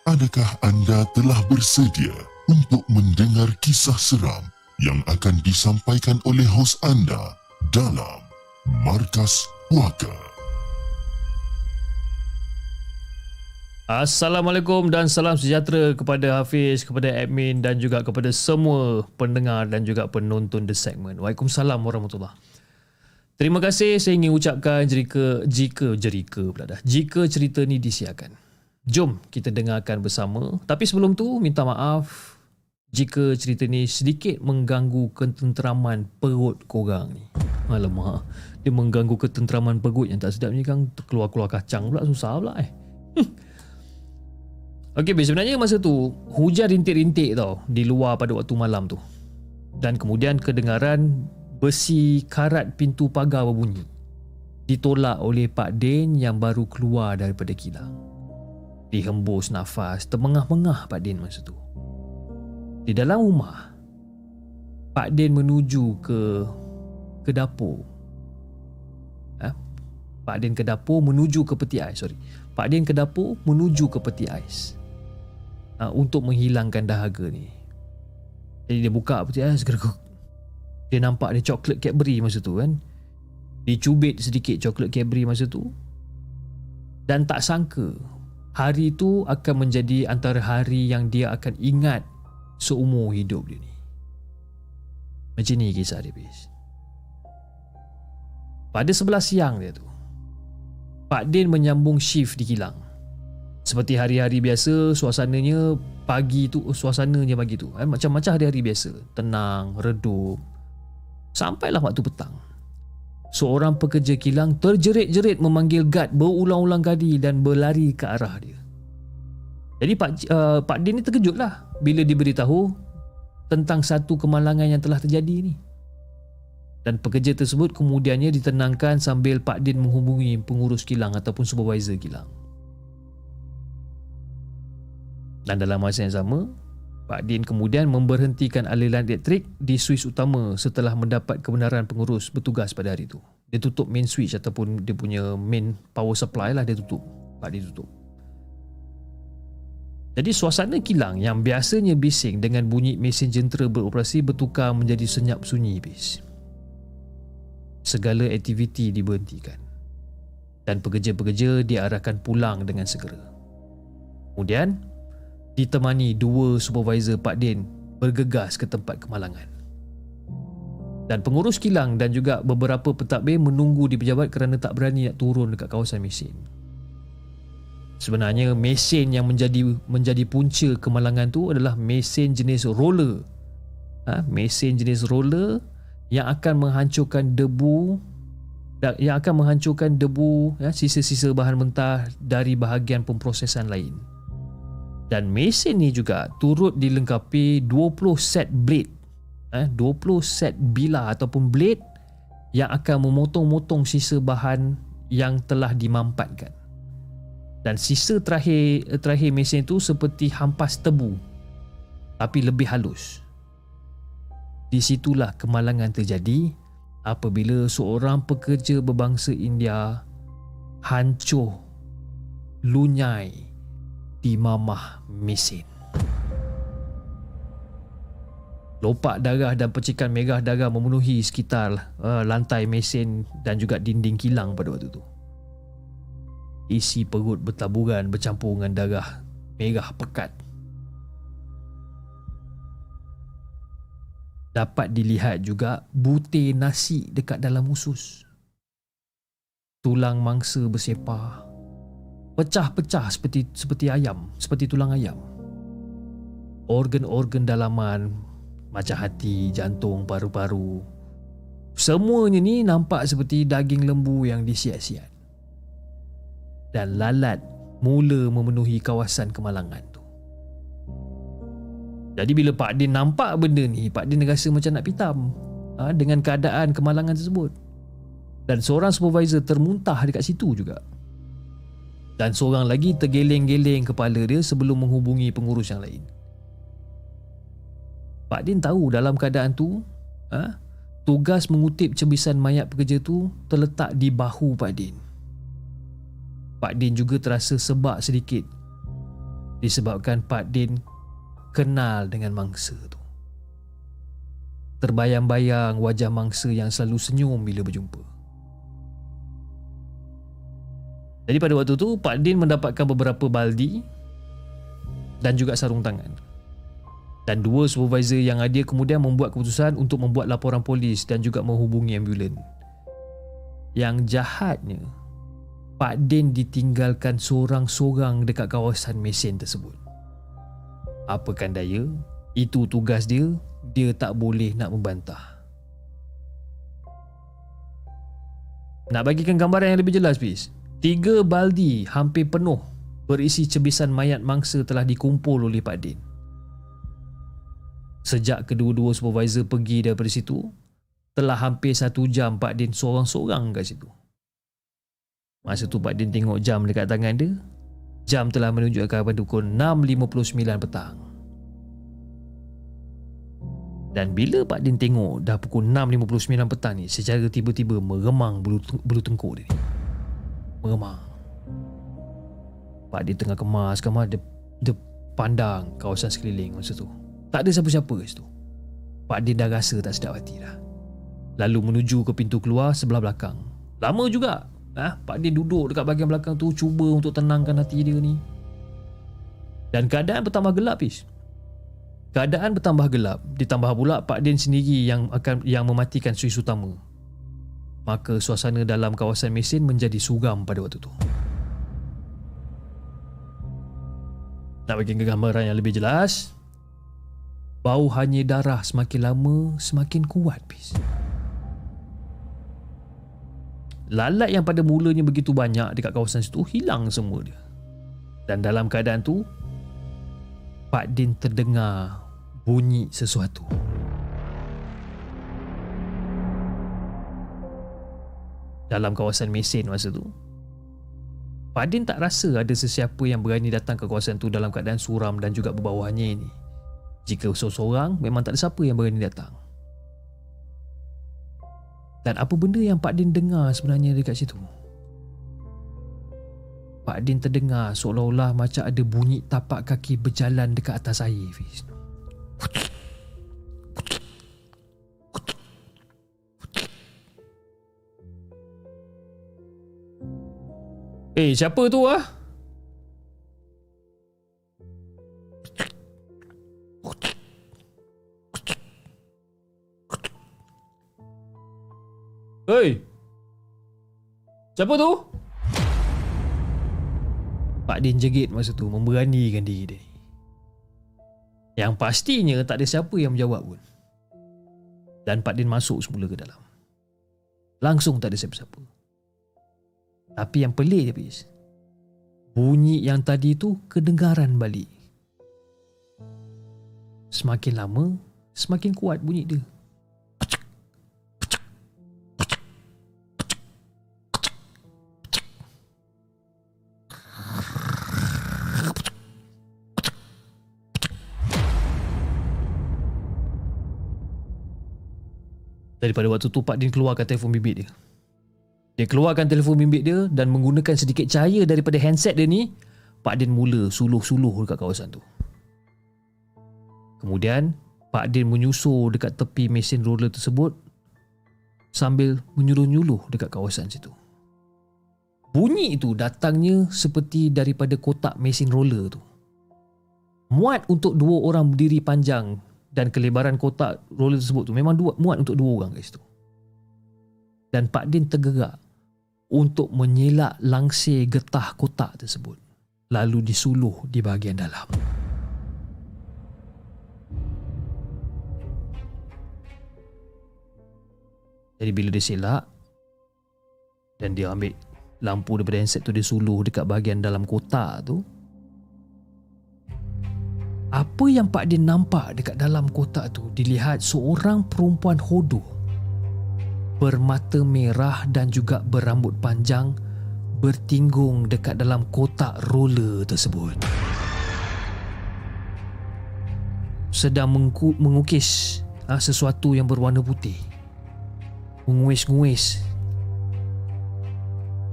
Adakah anda telah bersedia untuk mendengar kisah seram yang akan disampaikan oleh hos anda dalam Markas Puaka. Assalamualaikum dan salam sejahtera kepada Hafiz, kepada admin dan juga kepada semua pendengar dan juga penonton The Segment. Waalaikumsalam warahmatullahi Terima kasih saya ingin ucapkan jika jika jika pula dah. Jika cerita ni disiarkan. Jom kita dengarkan bersama. Tapi sebelum tu minta maaf jika cerita ni sedikit mengganggu ketenteraman perut korang ni. Alamak, dia mengganggu ketenteraman perut yang tak sedap ni kan keluar-keluar kacang pula susah pula eh. Hmm. Okey, sebenarnya masa tu hujan rintik-rintik tau di luar pada waktu malam tu. Dan kemudian kedengaran besi karat pintu pagar berbunyi. Ditolak oleh Pak Din yang baru keluar daripada kilang. Dihembus nafas, termengah-mengah Pak Din masa tu. Di dalam rumah Pak Din menuju ke ke dapur. Ha? Pak Din ke dapur menuju ke peti ais, sorry. Pak Din ke dapur menuju ke peti ais. Ha, untuk menghilangkan dahaga ni. Jadi dia buka peti ais gerguk. Dia nampak ada coklat Cadbury masa tu kan. Dicubit sedikit coklat Cadbury masa tu. Dan tak sangka hari tu akan menjadi antara hari yang dia akan ingat seumur hidup dia ni. Macam ni kisah dia bis. Pada sebelah siang dia tu, Pak Din menyambung shift di kilang. Seperti hari-hari biasa, suasananya pagi tu, suasananya pagi tu. Eh, macam-macam hari-hari biasa. Tenang, redup. Sampailah waktu petang. Seorang pekerja kilang terjerit-jerit memanggil guard berulang-ulang kali dan berlari ke arah dia. Jadi Pak uh, Pak Din ni terkejut lah bila diberitahu tentang satu kemalangan yang telah terjadi ni. Dan pekerja tersebut kemudiannya ditenangkan sambil Pak Din menghubungi pengurus kilang ataupun supervisor kilang. Dan dalam masa yang sama, Pak Din kemudian memberhentikan aliran elektrik di switch utama setelah mendapat kebenaran pengurus bertugas pada hari itu. Dia tutup main switch ataupun dia punya main power supply lah dia tutup. Pak Din tutup. Jadi suasana kilang yang biasanya bising dengan bunyi mesin jentera beroperasi bertukar menjadi senyap sunyi bis. Segala aktiviti diberhentikan dan pekerja-pekerja diarahkan pulang dengan segera. Kemudian, ditemani dua supervisor Pak Din bergegas ke tempat kemalangan. Dan pengurus kilang dan juga beberapa pentadbir menunggu di pejabat kerana tak berani nak turun dekat kawasan mesin. Sebenarnya mesin yang menjadi menjadi punca kemalangan tu adalah mesin jenis roller. Ha, mesin jenis roller yang akan menghancurkan debu yang akan menghancurkan debu ya, sisa-sisa bahan mentah dari bahagian pemprosesan lain. Dan mesin ni juga turut dilengkapi 20 set blade. Eh, 20 set bila ataupun blade yang akan memotong-motong sisa bahan yang telah dimampatkan. Dan sisa terakhir terakhir mesin itu seperti hampas tebu tapi lebih halus. Di situlah kemalangan terjadi apabila seorang pekerja berbangsa India hancur lunyai di mamah mesin. Lopak darah dan percikan merah darah memenuhi sekitar uh, lantai mesin dan juga dinding kilang pada waktu itu. Isi perut bertaburan bercampur dengan darah merah pekat. Dapat dilihat juga butir nasi dekat dalam usus. Tulang mangsa bersepah pecah-pecah seperti seperti ayam, seperti tulang ayam. Organ-organ dalaman macam hati, jantung, paru-paru semuanya ni nampak seperti daging lembu yang disiat-siat. Dan lalat mula memenuhi kawasan kemalangan tu. Jadi bila Pak Din nampak benda ni, Pak Din rasa macam nak pitam ha, dengan keadaan kemalangan tersebut. Dan seorang supervisor termuntah dekat situ juga dan seorang lagi tergeleng-geleng kepala dia sebelum menghubungi pengurus yang lain. Pak Din tahu dalam keadaan tu, ha, tugas mengutip cebisan mayat pekerja tu terletak di bahu Pak Din. Pak Din juga terasa sebab sedikit disebabkan Pak Din kenal dengan mangsa tu. Terbayang-bayang wajah mangsa yang selalu senyum bila berjumpa. Jadi pada waktu tu Pak Din mendapatkan beberapa baldi dan juga sarung tangan. Dan dua supervisor yang ada kemudian membuat keputusan untuk membuat laporan polis dan juga menghubungi ambulan. Yang jahatnya, Pak Din ditinggalkan seorang-seorang dekat kawasan mesin tersebut. Apakan daya, itu tugas dia, dia tak boleh nak membantah. Nak bagikan gambaran yang lebih jelas, please. Tiga baldi hampir penuh berisi cebisan mayat mangsa telah dikumpul oleh Pak Din. Sejak kedua-dua supervisor pergi daripada situ, telah hampir satu jam Pak Din seorang-seorang kat situ. Masa tu Pak Din tengok jam dekat tangan dia, jam telah menunjukkan pada pukul 6.59 petang. Dan bila Pak Din tengok dah pukul 6.59 petang ni, secara tiba-tiba meremang bulu, bulu tengkuk dia ni meremang. Pak dia tengah kemas, kemas dia, dia pandang kawasan sekeliling masa tu. Tak ada siapa-siapa kat situ. Pak dia dah rasa tak sedap hati dah. Lalu menuju ke pintu keluar sebelah belakang. Lama juga. Ha? Pak dia duduk dekat bahagian belakang tu cuba untuk tenangkan hati dia ni. Dan keadaan bertambah gelap is. Keadaan bertambah gelap ditambah pula Pak Din sendiri yang akan yang mematikan suis utama maka suasana dalam kawasan mesin menjadi suram pada waktu itu. Nak bagi gambaran yang lebih jelas, bau hanya darah semakin lama semakin kuat. Bis. Lalat yang pada mulanya begitu banyak dekat kawasan situ hilang semua dia. Dan dalam keadaan tu, Pak Din terdengar bunyi sesuatu. Dalam kawasan mesin masa tu. Pak Din tak rasa ada sesiapa yang berani datang ke kawasan tu dalam keadaan suram dan juga berbawahnya ini. Jika seorang memang tak ada siapa yang berani datang. Dan apa benda yang Pak Din dengar sebenarnya dekat situ? Pak Din terdengar seolah-olah macam ada bunyi tapak kaki berjalan dekat atas air Fiz. Eh, siapa tu ah? Hei! Siapa tu? Pak Din jegit masa tu memberanikan diri dia. Yang pastinya tak ada siapa yang menjawab pun. Dan Pak Din masuk semula ke dalam. Langsung tak ada siapa-siapa. Tapi yang pelik je Pis. Bunyi yang tadi tu kedengaran balik. Semakin lama, semakin kuat bunyi dia. Daripada waktu tu Pak Din keluarkan telefon bimbit dia. Dia keluarkan telefon bimbit dia dan menggunakan sedikit cahaya daripada handset dia ni, Pak Din mula suluh-suluh dekat kawasan tu. Kemudian, Pak Din menyusur dekat tepi mesin roller tersebut sambil menyuluh-nyuluh dekat kawasan situ. Bunyi itu datangnya seperti daripada kotak mesin roller tu. Muat untuk dua orang berdiri panjang dan kelebaran kotak roller tersebut tu memang dua, muat untuk dua orang guys tu. Dan Pak Din tergerak untuk menyelak langsir getah kotak tersebut lalu disuluh di bahagian dalam. Jadi bila dia selak dan dia ambil lampu daripada handset tu dia suluh dekat bahagian dalam kotak tu apa yang Pak Din nampak dekat dalam kotak tu dilihat seorang perempuan hodoh bermata merah dan juga berambut panjang bertinggung dekat dalam kotak roller tersebut. Sedang mengku- mengukis ha, sesuatu yang berwarna putih. Menguis-nguis.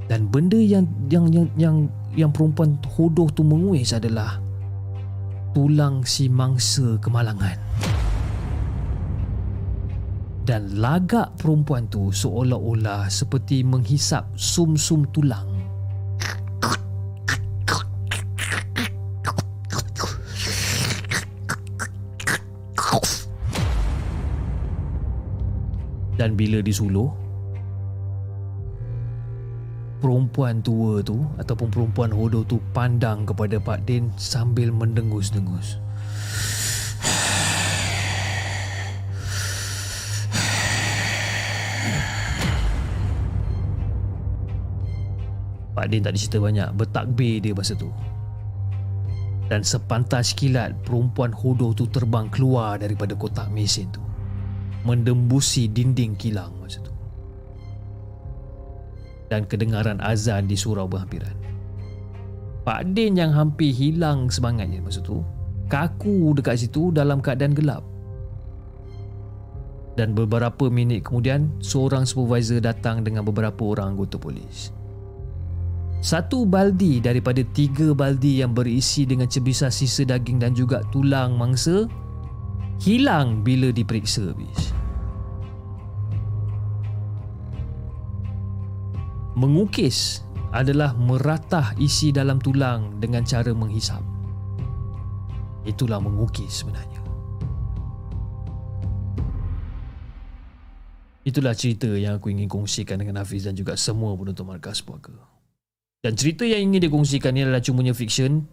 Dan benda yang yang yang yang, yang perempuan hodoh tu menguis adalah tulang si mangsa kemalangan. Dan lagak perempuan tu seolah-olah seperti menghisap sum-sum tulang. Dan bila disuluh, perempuan tua tu ataupun perempuan hodoh tu pandang kepada Pak Din sambil mendengus-dengus. Pak Din tak dicerita banyak Bertakbir dia masa tu. Dan sepantas kilat Perempuan hodoh tu terbang keluar Daripada kotak mesin tu. Mendembusi dinding kilang masa tu Dan kedengaran azan di surau berhampiran Pak Din yang hampir hilang semangatnya masa tu Kaku dekat situ dalam keadaan gelap dan beberapa minit kemudian seorang supervisor datang dengan beberapa orang anggota polis. Satu baldi daripada tiga baldi yang berisi dengan cebisa sisa daging dan juga tulang mangsa hilang bila diperiksa habis. Mengukis adalah meratah isi dalam tulang dengan cara menghisap. Itulah mengukis sebenarnya. Itulah cerita yang aku ingin kongsikan dengan Hafiz dan juga semua penonton markas puaka. Dan cerita yang ingin dikongsikan ni adalah cumanya fiksyen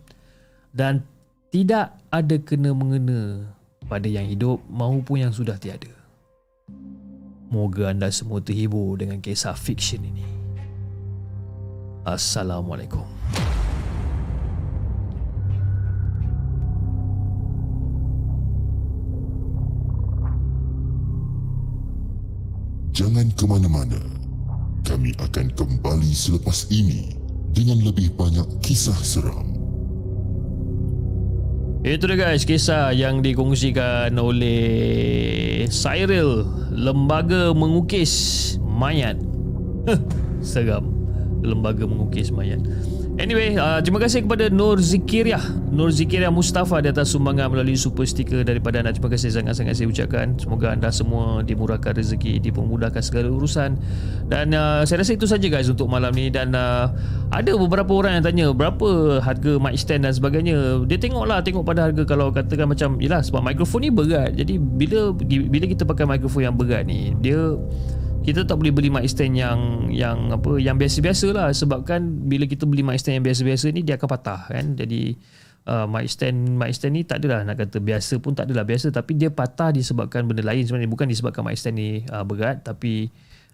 dan tidak ada kena-mengena pada yang hidup maupun yang sudah tiada. Moga anda semua terhibur dengan kisah fiksyen ini. Assalamualaikum. Jangan ke mana-mana. Kami akan kembali selepas ini dengan lebih banyak kisah seram. Itu dia guys, kisah yang dikongsikan oleh Cyril, lembaga mengukis mayat. Seram. Lembaga Mengukis Mayat. Anyway, uh, terima kasih kepada Nur Zikiriah. Nur Zikiriah Mustafa di atas sumbangan melalui super sticker daripada anda. Terima kasih sangat-sangat saya ucapkan. Semoga anda semua dimurahkan rezeki Dipermudahkan segala urusan. Dan uh, saya rasa itu saja guys untuk malam ni. Dan uh, ada beberapa orang yang tanya Berapa harga mic stand dan sebagainya? Dia tengoklah, tengok pada harga. Kalau katakan macam, yelah sebab mikrofon ni berat. Jadi bila bila kita pakai mikrofon yang berat ni Dia kita tak boleh beli mic stand yang yang apa yang biasa-biasa lah. Sebabkan bila kita beli mic stand yang biasa-biasa ni dia akan patah kan? Jadi uh, mic stand mic stand ni tak adalah nak kata biasa pun tak adalah biasa. Tapi dia patah disebabkan benda lain. Sebenarnya bukan disebabkan mic stand ni uh, berat tapi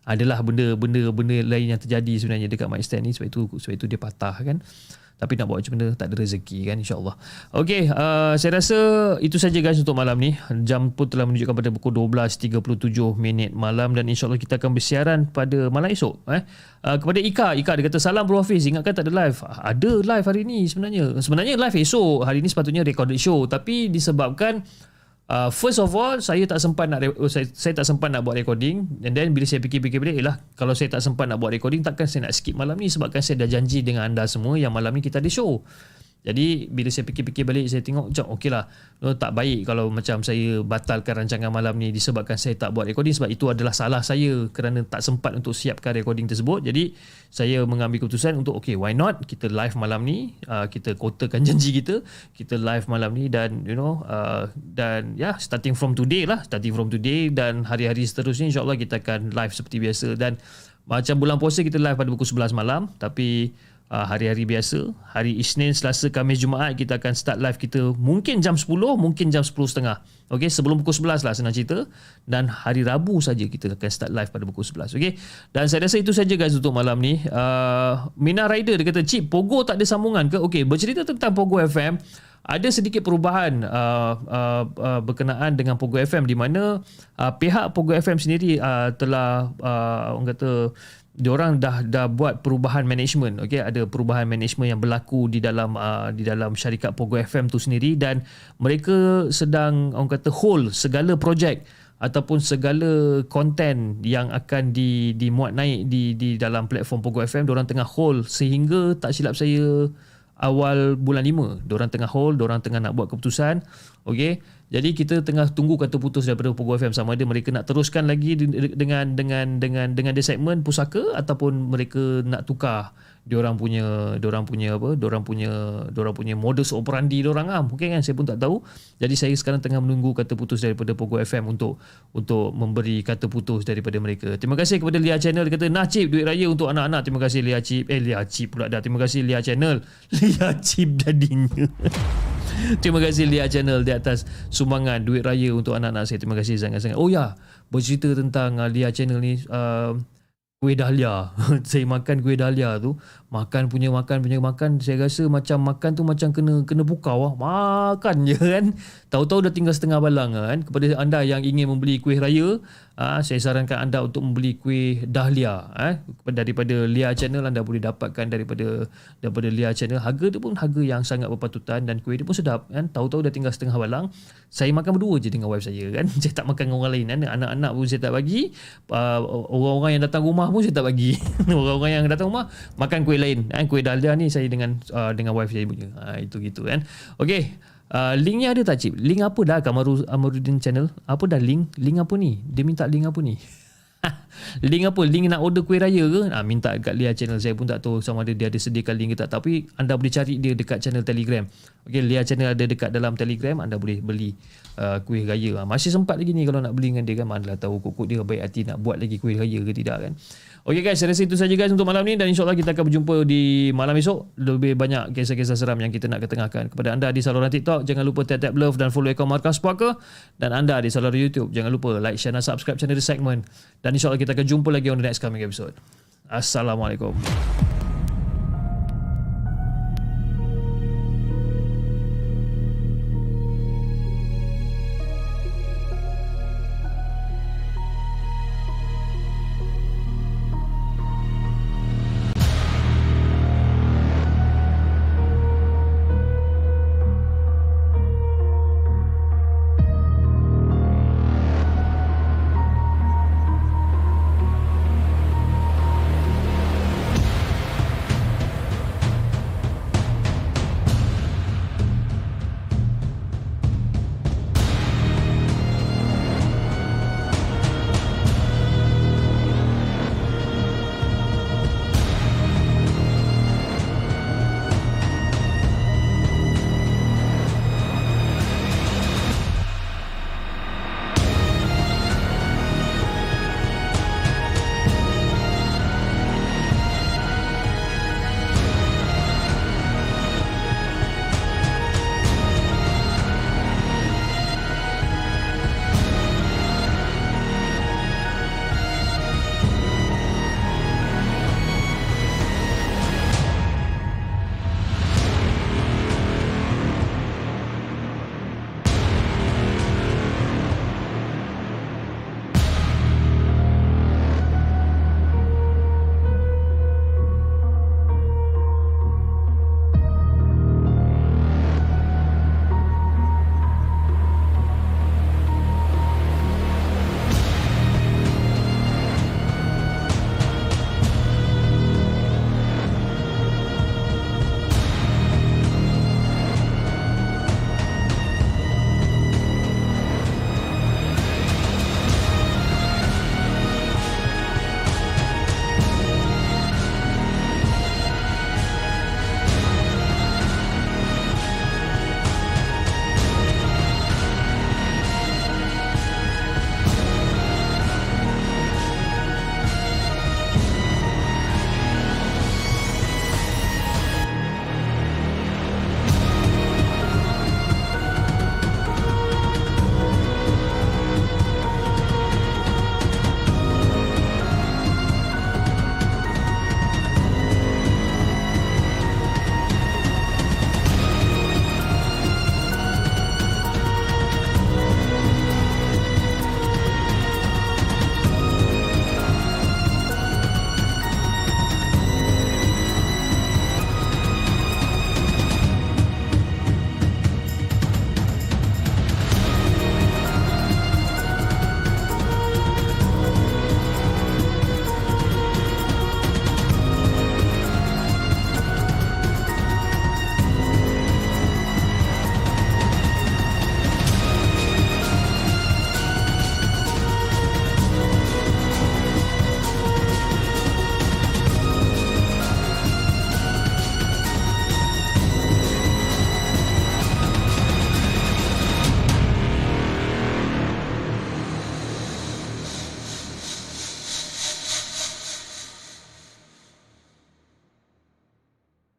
adalah benda-benda benda lain yang terjadi sebenarnya dekat mic stand ni. Sebab itu sebab itu dia patah kan tapi nak buat macam mana tak ada rezeki kan insyaallah. Okey uh, saya rasa itu saja guys untuk malam ni. Jam pun telah menunjukkan pada pukul 12.37 minit malam dan insyaallah kita akan bersiaran pada malam esok eh. Uh, kepada Ika Ika dia kata salam bro Hafiz ingatkan tak ada live. Ada live hari ni sebenarnya. Sebenarnya live esok. Hari ni sepatutnya recorded show. Tapi disebabkan Uh, first of all saya tak sempat nak re- saya, saya tak sempat nak buat recording. And then bila saya fikir-fikir balik ialah kalau saya tak sempat nak buat recording takkan saya nak skip malam ni sebabkan saya dah janji dengan anda semua yang malam ni kita ada show jadi bila saya fikir-fikir balik saya tengok macam okey lah no, tak baik kalau macam saya batalkan rancangan malam ni disebabkan saya tak buat recording sebab itu adalah salah saya kerana tak sempat untuk siapkan recording tersebut. Jadi saya mengambil keputusan untuk okey why not? Kita live malam ni uh, kita kotakan janji kita kita live malam ni dan you know uh, dan ya yeah, starting from today lah starting from today dan hari-hari seterusnya insyaAllah kita akan live seperti biasa. Dan macam bulan puasa kita live pada pukul 11 malam tapi uh, hari-hari biasa. Hari Isnin Selasa Khamis Jumaat kita akan start live kita mungkin jam 10 mungkin jam 10.30 okey sebelum pukul 11 lah senang cerita. Dan hari Rabu saja kita akan start live pada pukul 11 okey? Dan saya rasa itu saja guys untuk malam ni. Uh, Mina Rider dia kata Cip Pogo tak ada sambungan ke? Okey bercerita tentang Pogo FM ada sedikit perubahan uh, uh, uh, berkenaan dengan Pogo FM di mana uh, pihak Pogo FM sendiri uh, telah uh, orang kata diorang dah dah buat perubahan management okey ada perubahan management yang berlaku di dalam uh, di dalam syarikat Pogo FM tu sendiri dan mereka sedang orang kata hold segala projek ataupun segala konten yang akan di dimuat naik di di dalam platform Pogo FM diorang tengah hold sehingga tak silap saya awal bulan 5 diorang tengah hold diorang tengah nak buat keputusan okey jadi kita tengah tunggu kata putus daripada Pogo FM sama ada mereka nak teruskan lagi dengan dengan dengan dengan dia segmen pusaka ataupun mereka nak tukar diorang punya diorang punya apa diorang punya diorang punya modus operandi diorang ah mungkin kan saya pun tak tahu. Jadi saya sekarang tengah menunggu kata putus daripada Pogo FM untuk untuk memberi kata putus daripada mereka. Terima kasih kepada Lia Channel. Kata nah chip duit raya untuk anak-anak. Terima kasih Lia Chip eh Lia Chip pula dah. Terima kasih Lia Channel. Lia Chip jadinya. Terima kasih Lia Channel di atas sumbangan duit raya untuk anak-anak saya. Terima kasih sangat-sangat. Oh ya. Bercerita tentang uh, Lia Channel ni uh, kuih dahlia. saya makan kuih dahlia tu, makan punya makan punya makan, saya rasa macam makan tu macam kena kena bukau ah. Makan je kan. Tahu-tahu dah tinggal setengah balang kan. Kepada anda yang ingin membeli kuih raya, ah, saya sarankan anda untuk membeli kuih dahlia eh daripada Lia Channel anda boleh dapatkan daripada daripada Lia Channel. Harga tu pun harga yang sangat berpatutan dan kuih dia pun sedap kan. Tahu-tahu dah tinggal setengah balang. Saya makan berdua je dengan wife saya kan. Saya tak makan dengan orang lain kan. Anak-anak pun saya tak bagi. Uh, orang-orang yang datang rumah pun saya tak bagi orang-orang yang datang rumah makan kuih lain. Kan kuih dahlia ni saya dengan uh, dengan wife saya punya. Ha, itu gitu kan. Okey uh, linknya ada tak cip? Link apa dah Kamaru Amaruddin channel? Apa dah link link apa ni? Dia minta link apa ni? Link apa? Link nak order kuih raya ke? Ha, minta kat Lia channel. Saya pun tak tahu sama ada dia ada sediakan link ke tak. Tapi anda boleh cari dia dekat channel telegram. Ok Lia channel ada dekat dalam telegram anda boleh beli uh, kuih raya. Ha, masih sempat lagi ni kalau nak beli dengan dia kan. Mana lah tahu kok dia baik hati nak buat lagi kuih raya ke tidak kan Okay guys, saya rasa itu saja guys untuk malam ni dan insyaAllah kita akan berjumpa di malam esok. Lebih banyak kisah-kisah seram yang kita nak ketengahkan. Kepada anda di saluran TikTok, jangan lupa tap-tap love dan follow akaun Markas Puaka. Dan anda di saluran YouTube, jangan lupa like, share dan subscribe channel The Segment. Dan insyaAllah kita akan jumpa lagi on the next coming episode. Assalamualaikum.